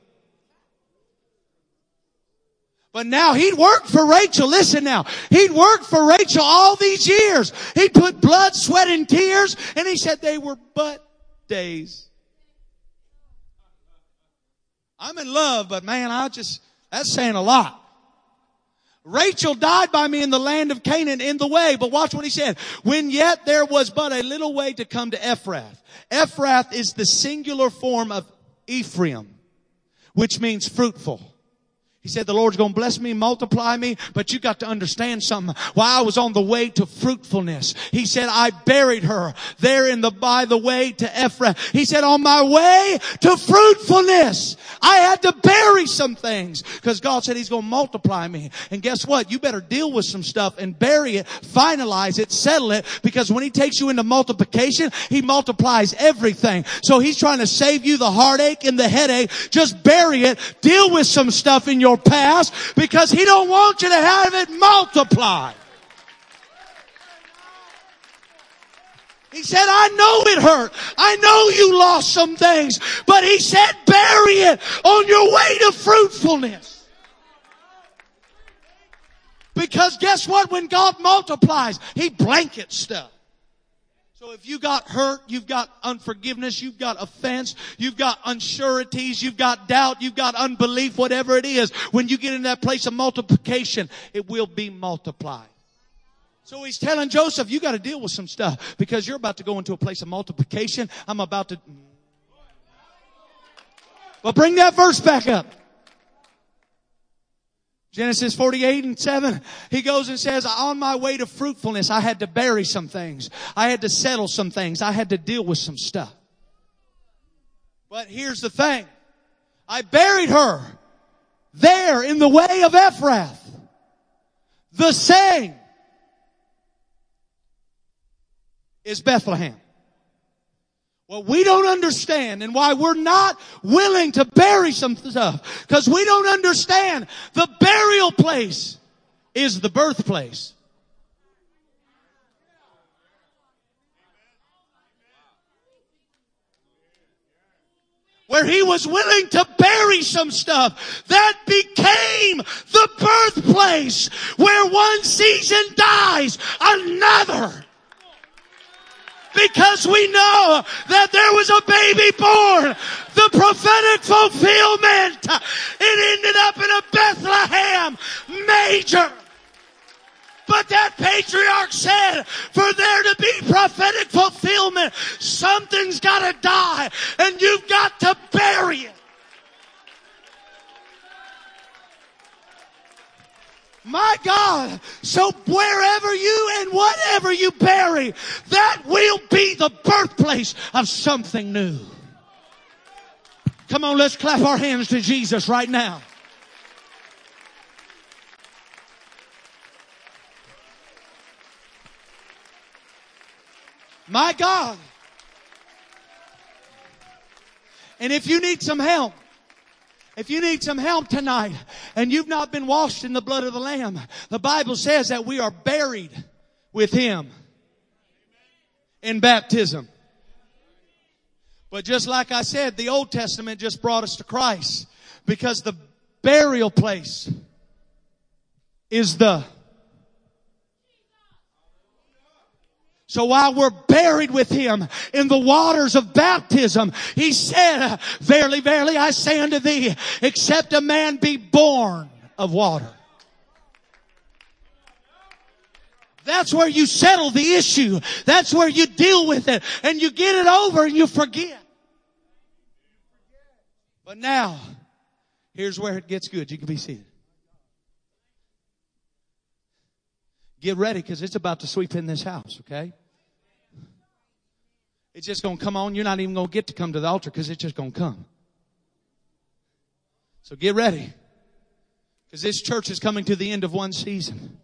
But now he'd worked for Rachel. Listen now. He'd worked for Rachel all these years. He put blood, sweat, and tears, and he said they were but days. I'm in love, but man, I just, that's saying a lot. Rachel died by me in the land of Canaan in the way, but watch what he said. When yet there was but a little way to come to Ephrath. Ephrath is the singular form of Ephraim, which means fruitful. He said, the Lord's gonna bless me, multiply me, but you got to understand something. While I was on the way to fruitfulness, he said, I buried her there in the, by the way to Ephraim. He said, on my way to fruitfulness, I had to bury some things because God said he's gonna multiply me. And guess what? You better deal with some stuff and bury it, finalize it, settle it, because when he takes you into multiplication, he multiplies everything. So he's trying to save you the heartache and the headache. Just bury it, deal with some stuff in your your past because He don't want you to have it multiplied. He said, I know it hurt. I know you lost some things, but he said, bury it on your way to fruitfulness. Because guess what? When God multiplies, He blankets stuff. So if you got hurt, you've got unforgiveness, you've got offense, you've got unsureties, you've got doubt, you've got unbelief, whatever it is, when you get in that place of multiplication, it will be multiplied. So he's telling Joseph, you got to deal with some stuff because you're about to go into a place of multiplication. I'm about to. Well, bring that verse back up. Genesis 48 and 7, he goes and says, on my way to fruitfulness, I had to bury some things. I had to settle some things. I had to deal with some stuff. But here's the thing. I buried her there in the way of Ephrath. The same is Bethlehem. What we don't understand and why we're not willing to bury some stuff, because we don't understand the burial place is the birthplace. where he was willing to bury some stuff that became the birthplace where one season dies, another because we know that there was a baby born. The prophetic fulfillment. It ended up in a Bethlehem major. But that patriarch said, for there to be prophetic fulfillment, something's gotta die and you've got to bury it. My God. So wherever you and whatever you bury, that will be the birthplace of something new. Come on, let's clap our hands to Jesus right now. My God. And if you need some help, if you need some help tonight and you've not been washed in the blood of the Lamb, the Bible says that we are buried with Him in baptism. But just like I said, the Old Testament just brought us to Christ because the burial place is the So while we're buried with him in the waters of baptism, he said, verily, verily, I say unto thee, except a man be born of water. That's where you settle the issue. That's where you deal with it and you get it over and you forget. But now, here's where it gets good. You can be seated. Get ready because it's about to sweep in this house, okay? It's just going to come on. You're not even going to get to come to the altar because it's just going to come. So get ready. Because this church is coming to the end of one season.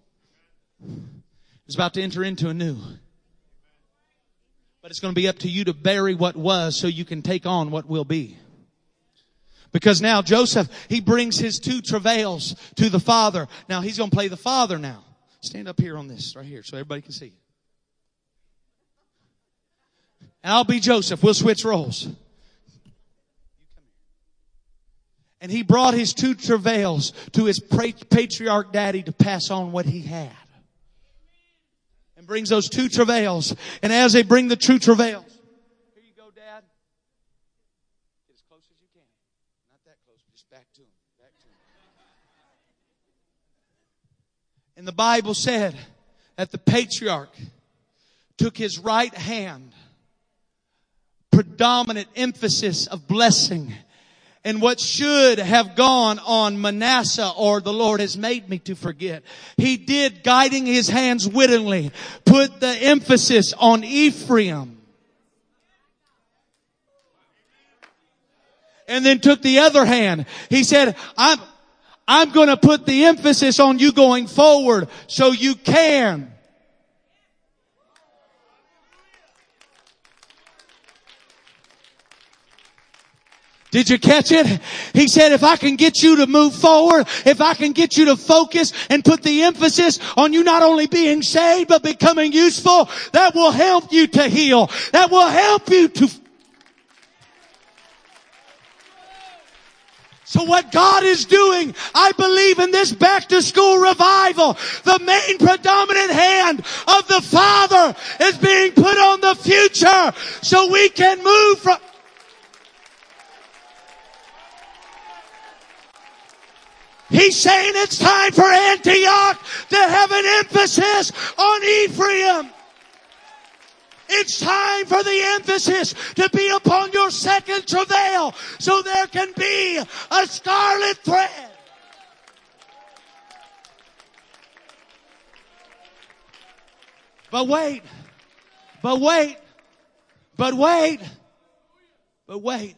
It's about to enter into a new. But it's going to be up to you to bury what was so you can take on what will be. Because now Joseph, he brings his two travails to the father. Now he's going to play the father now. Stand up here on this right here so everybody can see I'll be Joseph. We'll switch roles. And he brought his two travails to his patriarch daddy to pass on what he had. And brings those two travails. And as they bring the two travails, here you go, dad. Get as close as you can. Not that close, just back to him. Back to him. And the Bible said that the patriarch took his right hand, predominant emphasis of blessing, and what should have gone on Manasseh or the Lord has made me to forget. He did guiding his hands wittingly, put the emphasis on Ephraim. And then took the other hand. He said, I'm, I'm gonna put the emphasis on you going forward so you can Did you catch it? He said, if I can get you to move forward, if I can get you to focus and put the emphasis on you not only being saved, but becoming useful, that will help you to heal. That will help you to So what God is doing, I believe in this back to school revival, the main predominant hand of the Father is being put on the future so we can move from, He's saying it's time for Antioch to have an emphasis on Ephraim. It's time for the emphasis to be upon your second travail so there can be a scarlet thread. But wait, but wait, but wait, but wait.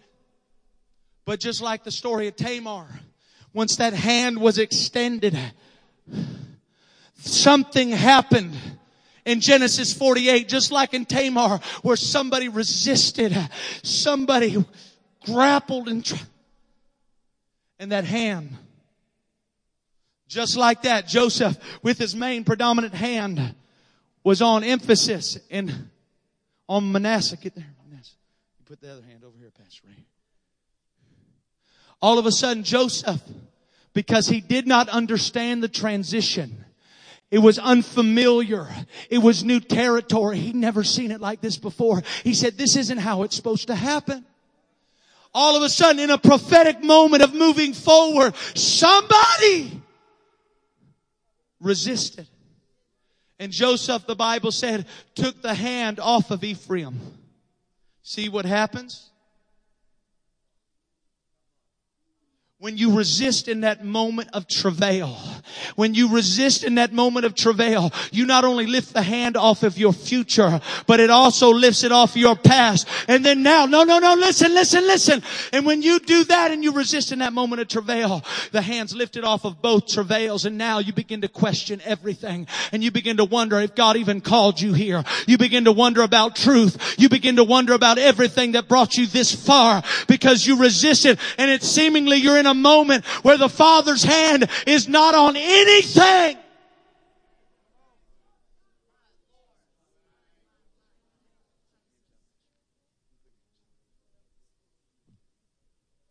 But just like the story of Tamar, once that hand was extended, something happened in Genesis 48, just like in Tamar, where somebody resisted, somebody grappled and tried. And that hand, just like that, Joseph, with his main predominant hand, was on emphasis in on Manasseh. Get there, Manasseh. You put the other hand over here, Pastor Ray. All of a sudden, Joseph, because he did not understand the transition, it was unfamiliar. It was new territory. He'd never seen it like this before. He said, this isn't how it's supposed to happen. All of a sudden, in a prophetic moment of moving forward, somebody resisted. And Joseph, the Bible said, took the hand off of Ephraim. See what happens? When you resist in that moment of travail, when you resist in that moment of travail, you not only lift the hand off of your future, but it also lifts it off your past. And then now, no, no, no, listen, listen, listen. And when you do that and you resist in that moment of travail, the hands lifted off of both travails and now you begin to question everything and you begin to wonder if God even called you here. You begin to wonder about truth. You begin to wonder about everything that brought you this far because you resisted and it's seemingly you're in a a moment where the Father's hand is not on anything.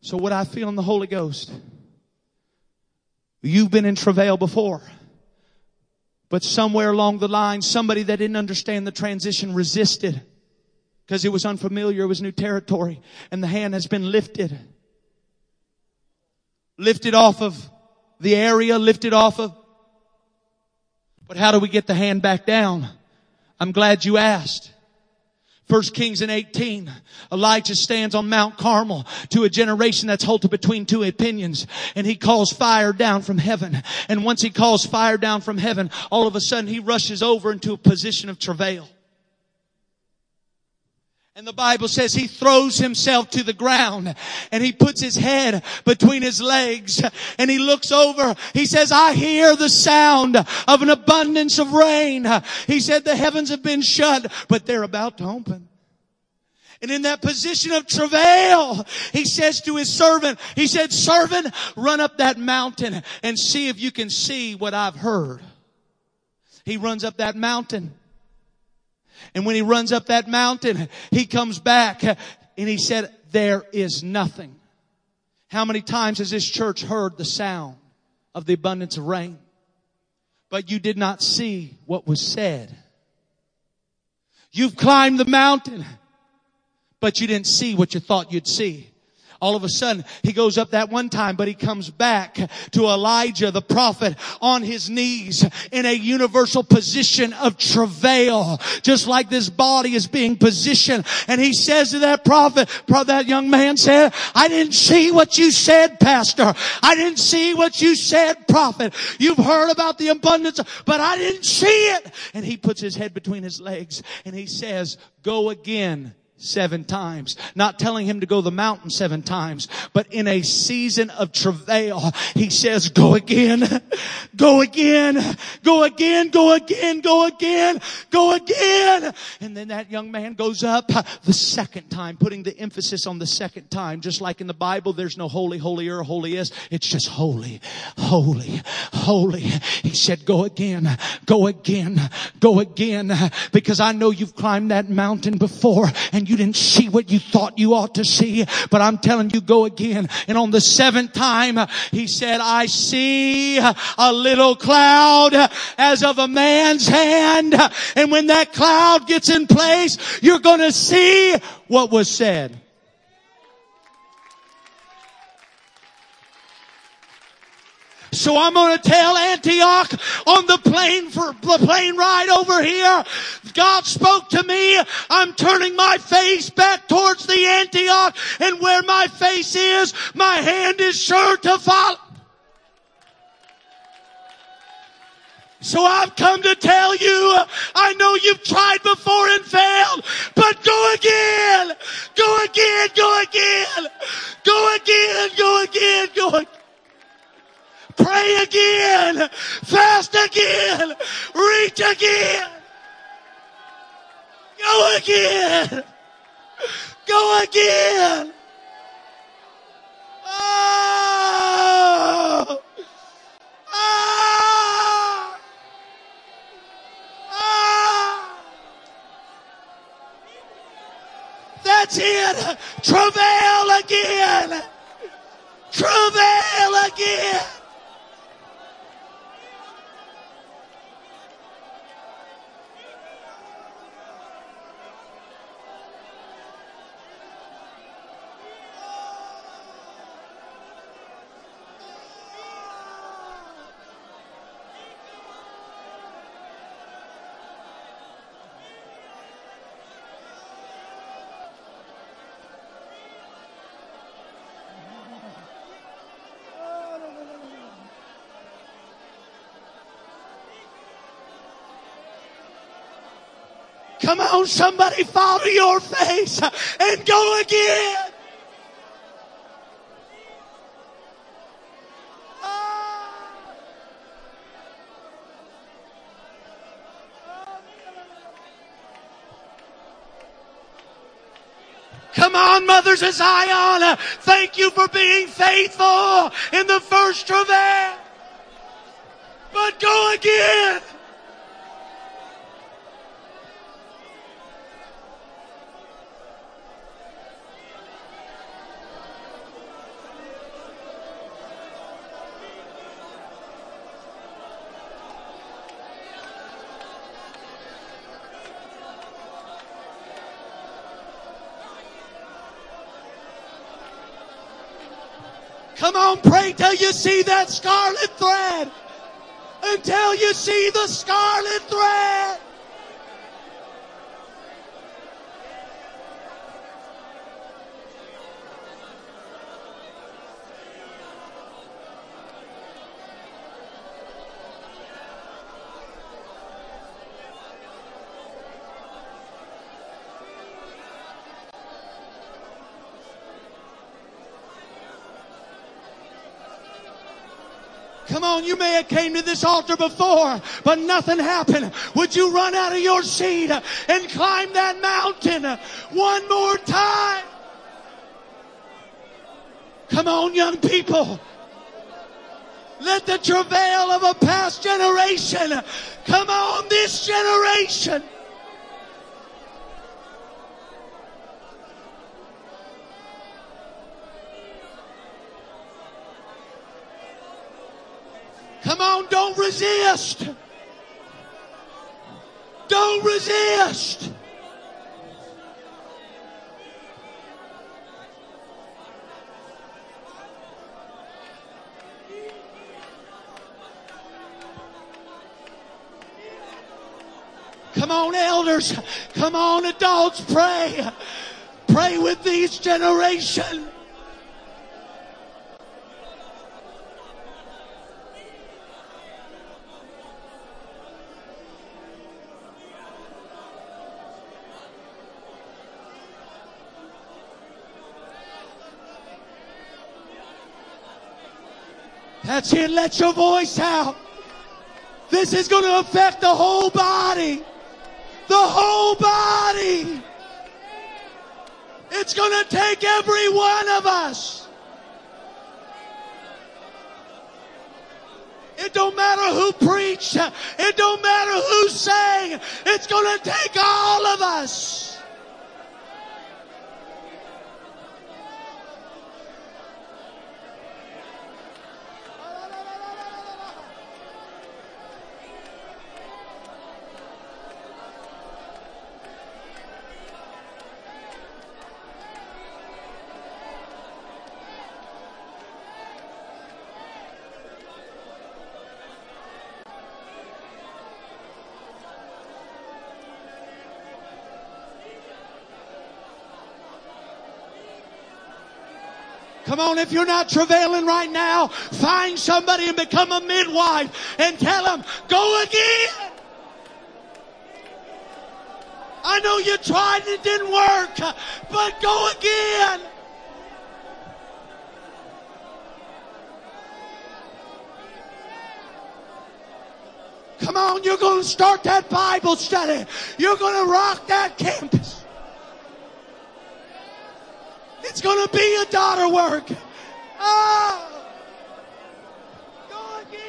So what I feel in the Holy Ghost, you've been in travail before. But somewhere along the line, somebody that didn't understand the transition resisted because it was unfamiliar, it was new territory, and the hand has been lifted lifted off of the area, lifted off of. But how do we get the hand back down? I'm glad you asked. First Kings in 18, Elijah stands on Mount Carmel to a generation that's halted between two opinions and he calls fire down from heaven. And once he calls fire down from heaven, all of a sudden he rushes over into a position of travail. And the Bible says he throws himself to the ground and he puts his head between his legs and he looks over. He says, I hear the sound of an abundance of rain. He said the heavens have been shut, but they're about to open. And in that position of travail, he says to his servant, he said, servant, run up that mountain and see if you can see what I've heard. He runs up that mountain. And when he runs up that mountain, he comes back and he said, there is nothing. How many times has this church heard the sound of the abundance of rain? But you did not see what was said. You've climbed the mountain but you didn't see what you thought you'd see all of a sudden he goes up that one time, but he comes back to Elijah the prophet on his knees in a universal position of travail, just like this body is being positioned. And he says to that prophet, that young man said, I didn't see what you said, pastor. I didn't see what you said, prophet. You've heard about the abundance, but I didn't see it. And he puts his head between his legs and he says, go again seven times. Not telling him to go the mountain seven times, but in a season of travail, he says, go again, go again, go again, go again, go again, go again. And then that young man goes up the second time, putting the emphasis on the second time. Just like in the Bible, there's no holy, holy, holier, holiest. It's just holy, holy, holy. He said, go again, go again, go again, because I know you've climbed that mountain before and you didn't see what you thought you ought to see. But I'm telling you, go again. And on the seventh time, he said, I see a little cloud as of a man's hand. And when that cloud gets in place, you're going to see what was said. So I'm going to tell Antioch on the plane for the plane ride over here. God spoke to me. I'm turning my face back towards the Antioch and where my face is, my hand is sure to follow. So I've come to tell you, I know you've tried before and failed, but go again, go again, go again, go again, go again, go again. Pray again. Fast again. Reach again. Go again. Go again. Oh. Oh. That's it. Travail again. Travail again. Come on, somebody fall to your face and go again. Come on, mothers of Zion. Thank you for being faithful in the first travail. But go again. Come on, pray till you see that scarlet thread. Until you see the scarlet thread. On, you may have came to this altar before, but nothing happened. Would you run out of your seat and climb that mountain one more time? Come on, young people. Let the travail of a past generation come on this generation. Come on, don't resist. Don't resist. Come on, elders. Come on, adults. Pray. Pray with these generation. That's it. Let your voice out. This is going to affect the whole body. The whole body. It's going to take every one of us. It don't matter who preached. It don't matter who sang. It's going to take all of us. Come on, if you're not travailing right now, find somebody and become a midwife and tell them, go again. I know you tried and it didn't work, but go again. Come on, you're going to start that Bible study. You're going to rock that campus. It's going to be a daughter work. Oh. Go again.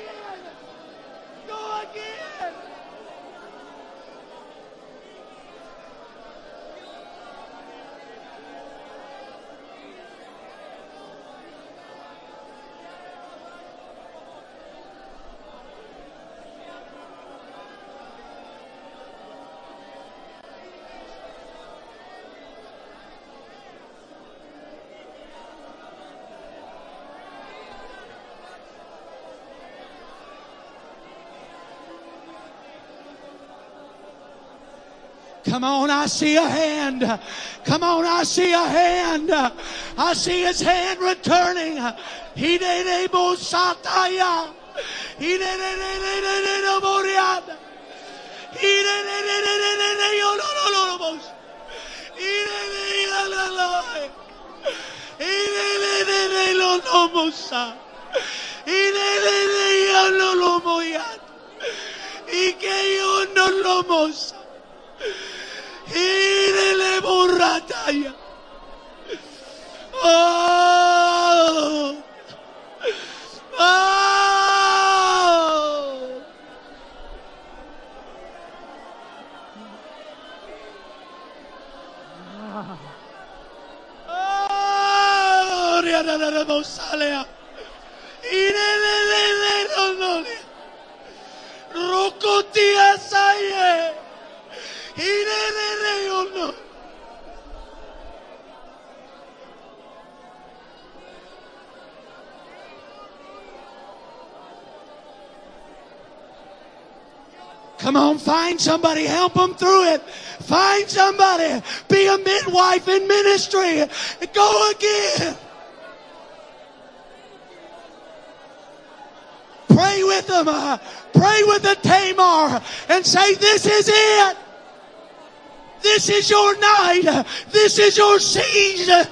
Go again. Come on, I see a hand. Come on, I see a hand. I see his hand returning. He did a sataya. He did Y que yo no lo ¡Ídele por batalla! ¡Oh! ¡Oh! ¡Oh! ¡Riana de Remosalea! ¡Irene de Lenonole! ¡Rocotia Saye! Come on, find somebody, help them through it. Find somebody, be a midwife in ministry. Go again. Pray with them. Uh, pray with the Tamar and say, this is it. This is your night. This is your season.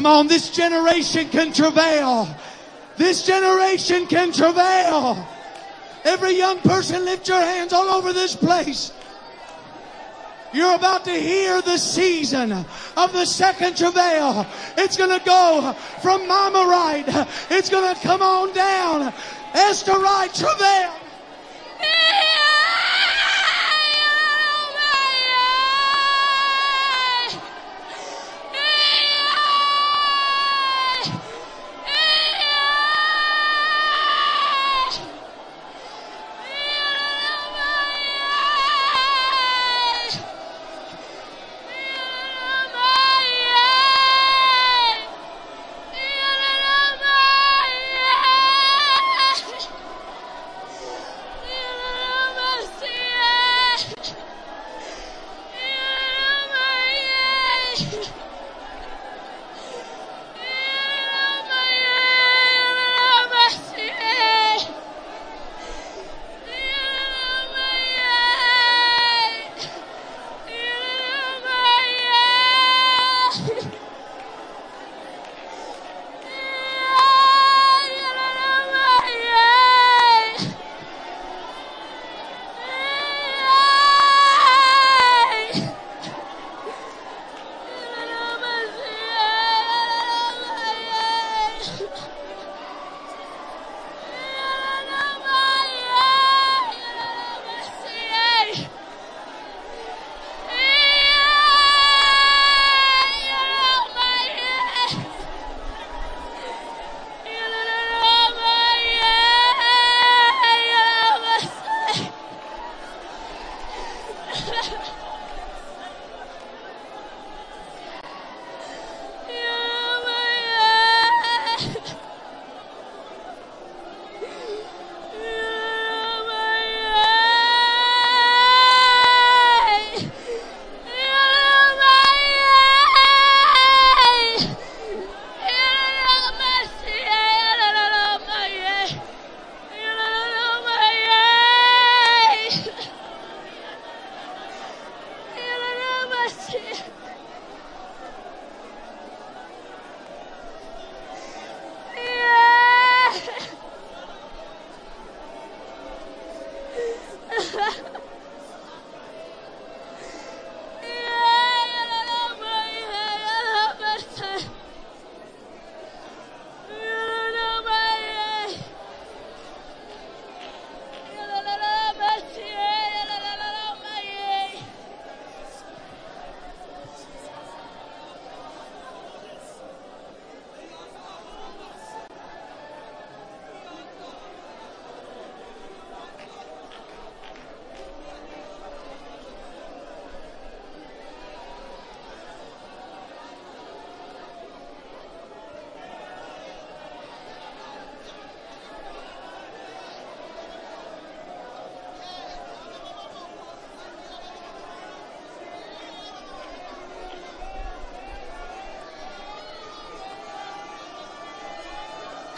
Come on, this generation can travail. This generation can travail. Every young person lift your hands all over this place. You're about to hear the season of the second travail. It's going to go from Mama right. It's going to come on down. Esther right travail.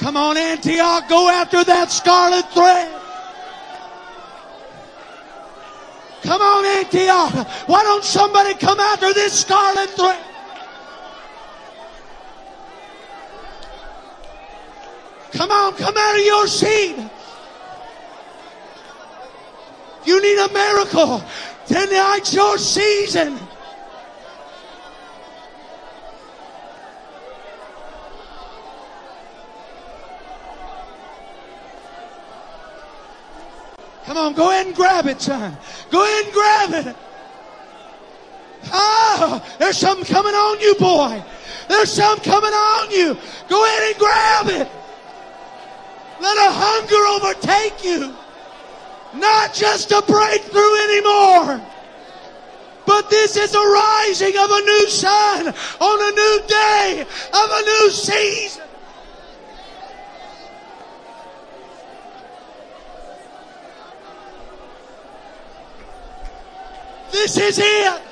Come on, Antioch, go after that scarlet thread. Come on, Antioch. Why don't somebody come after this scarlet thread? Come on, come out of your seat. You need a miracle. Tonight's your season. Come on, go ahead and grab it, son. Go ahead and grab it. Oh, there's something coming on you, boy. There's something coming on you. Go ahead and grab it. Let a hunger overtake you. Not just a breakthrough anymore. But this is a rising of a new sun on a new day of a new season. This is it.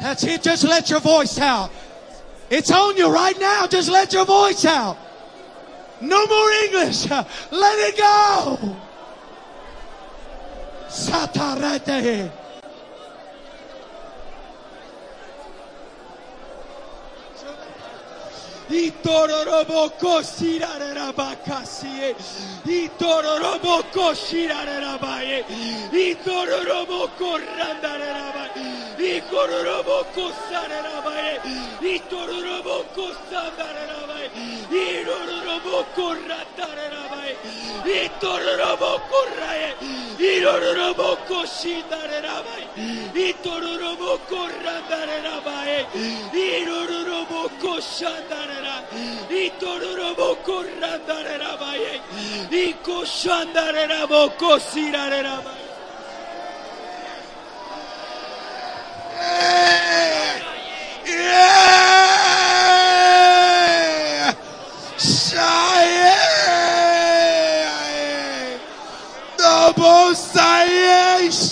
That's it. Just let your voice out. It's on you right now. Just let your voice out. No more English. Let it go. Satarete. Itororoboko shirarabaye. Itororoboko randarabaye. Ikororoboko sararabaye. Itororoboko ratarabaye. Itororoboko raye. Iroroboko shindarabaye. Itororoboko randarabaye. Iroroboko Yeah!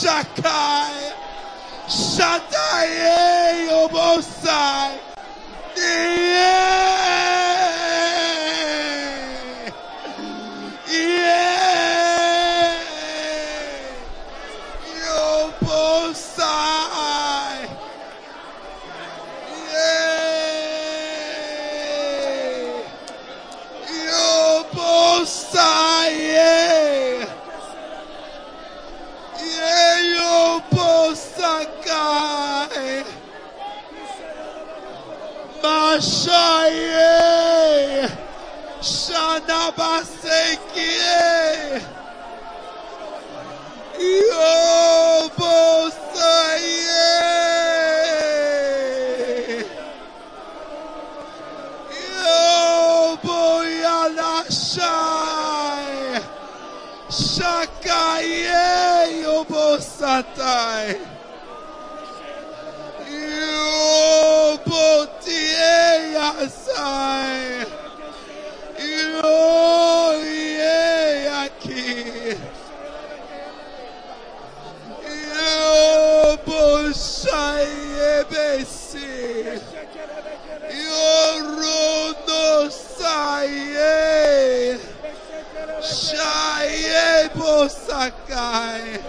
Shakai! Shataye Obosai! Yeah! Yeah! Mashaye! Shanabaseki! Yobosaye! Yoboyanashai! Shakaye sai. E aqui. E eu puxai e Sai E o rudo saiei. e posakai.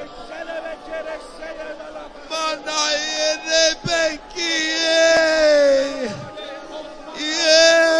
Yeah!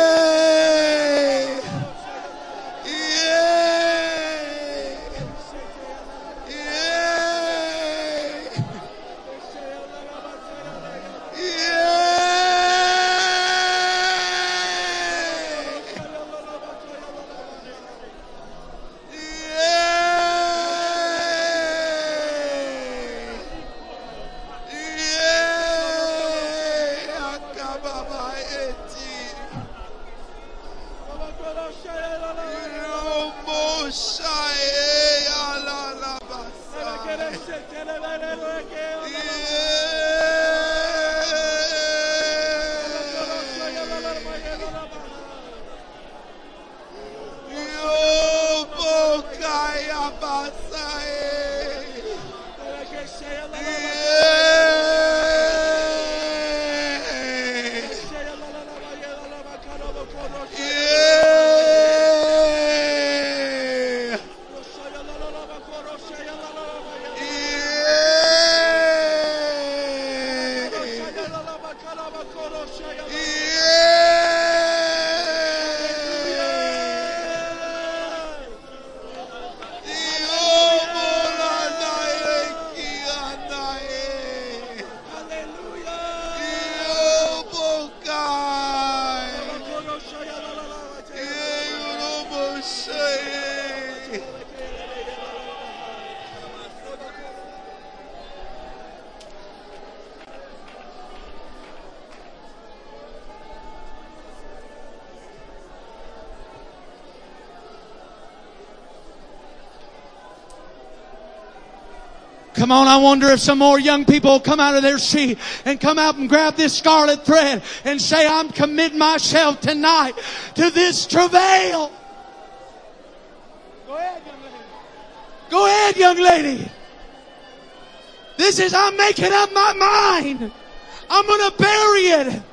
Come on, I wonder if some more young people will come out of their seat and come out and grab this scarlet thread and say, I'm committing myself tonight to this travail. Go ahead, young lady. Go ahead, young lady. This is, I'm making up my mind. I'm going to bury it.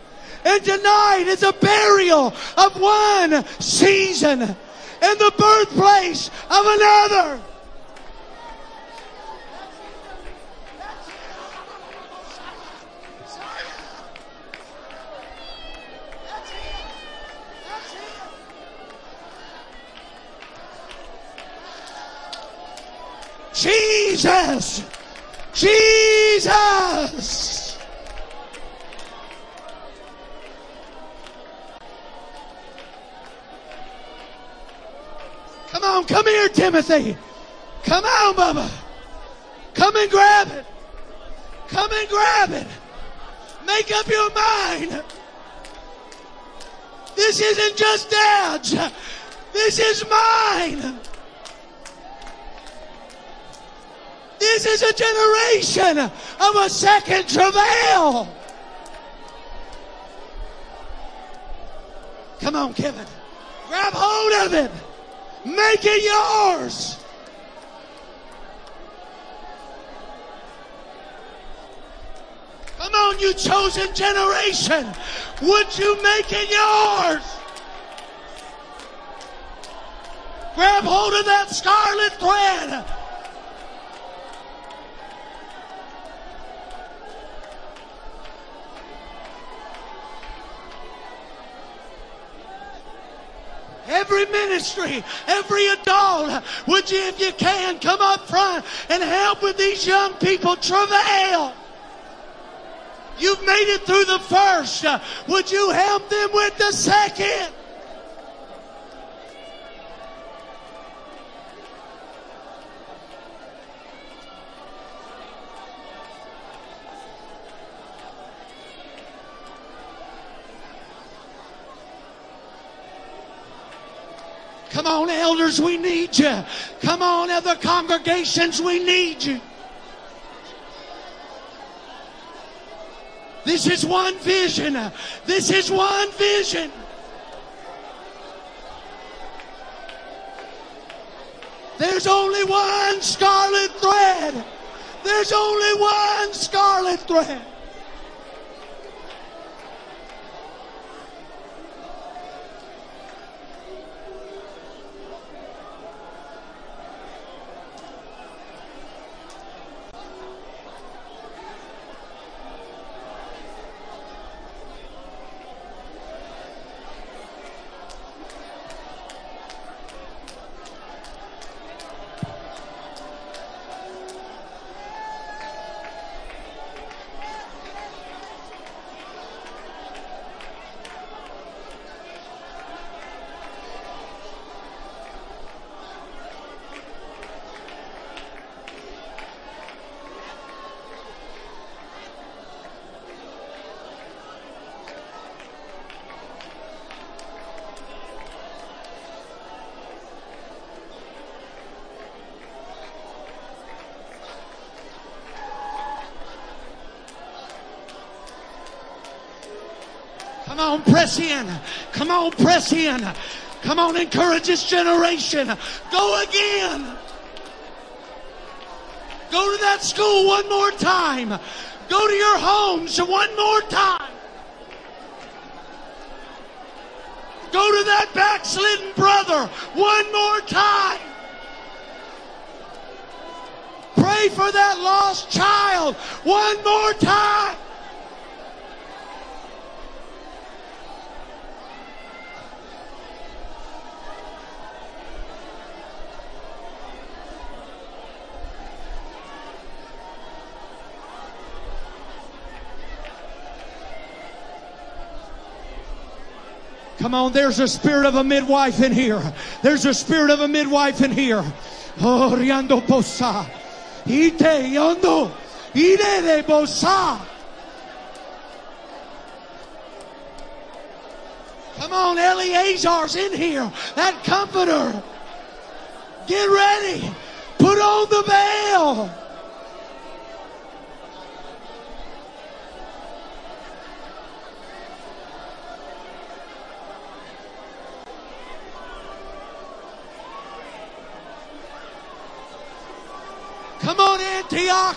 And tonight is a burial of one season and the birthplace of another. Jesus! Jesus! Come on, come here, Timothy. Come on, Bubba. Come and grab it. Come and grab it. Make up your mind. This isn't just dad's. This is mine. This is a generation of a second travail. Come on, Kevin. Grab hold of it. Make it yours. Come on, you chosen generation. Would you make it yours? Grab hold of that scarlet thread. Every ministry, every adult, would you, if you can, come up front and help with these young people travail? You've made it through the first. Would you help them with the second? Come on, elders, we need you. Come on, other congregations, we need you. This is one vision. This is one vision. There's only one scarlet thread. There's only one scarlet thread. Press in. Come on, press in. Come on, encourage this generation. Go again. Go to that school one more time. Go to your homes one more time. Go to that backslidden brother one more time. Pray for that lost child one more time. Come on, there's a spirit of a midwife in here. There's a spirit of a midwife in here. Oh, riando posa. Ite yondo. De. Come on, Eleazar's in here. That comforter. Get ready. Put on the veil.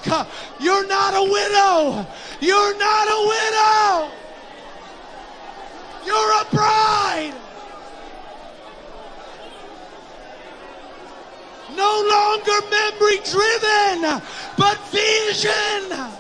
stuck. You're not a widow. You're not a widow. You're a bride. No longer memory driven, but vision.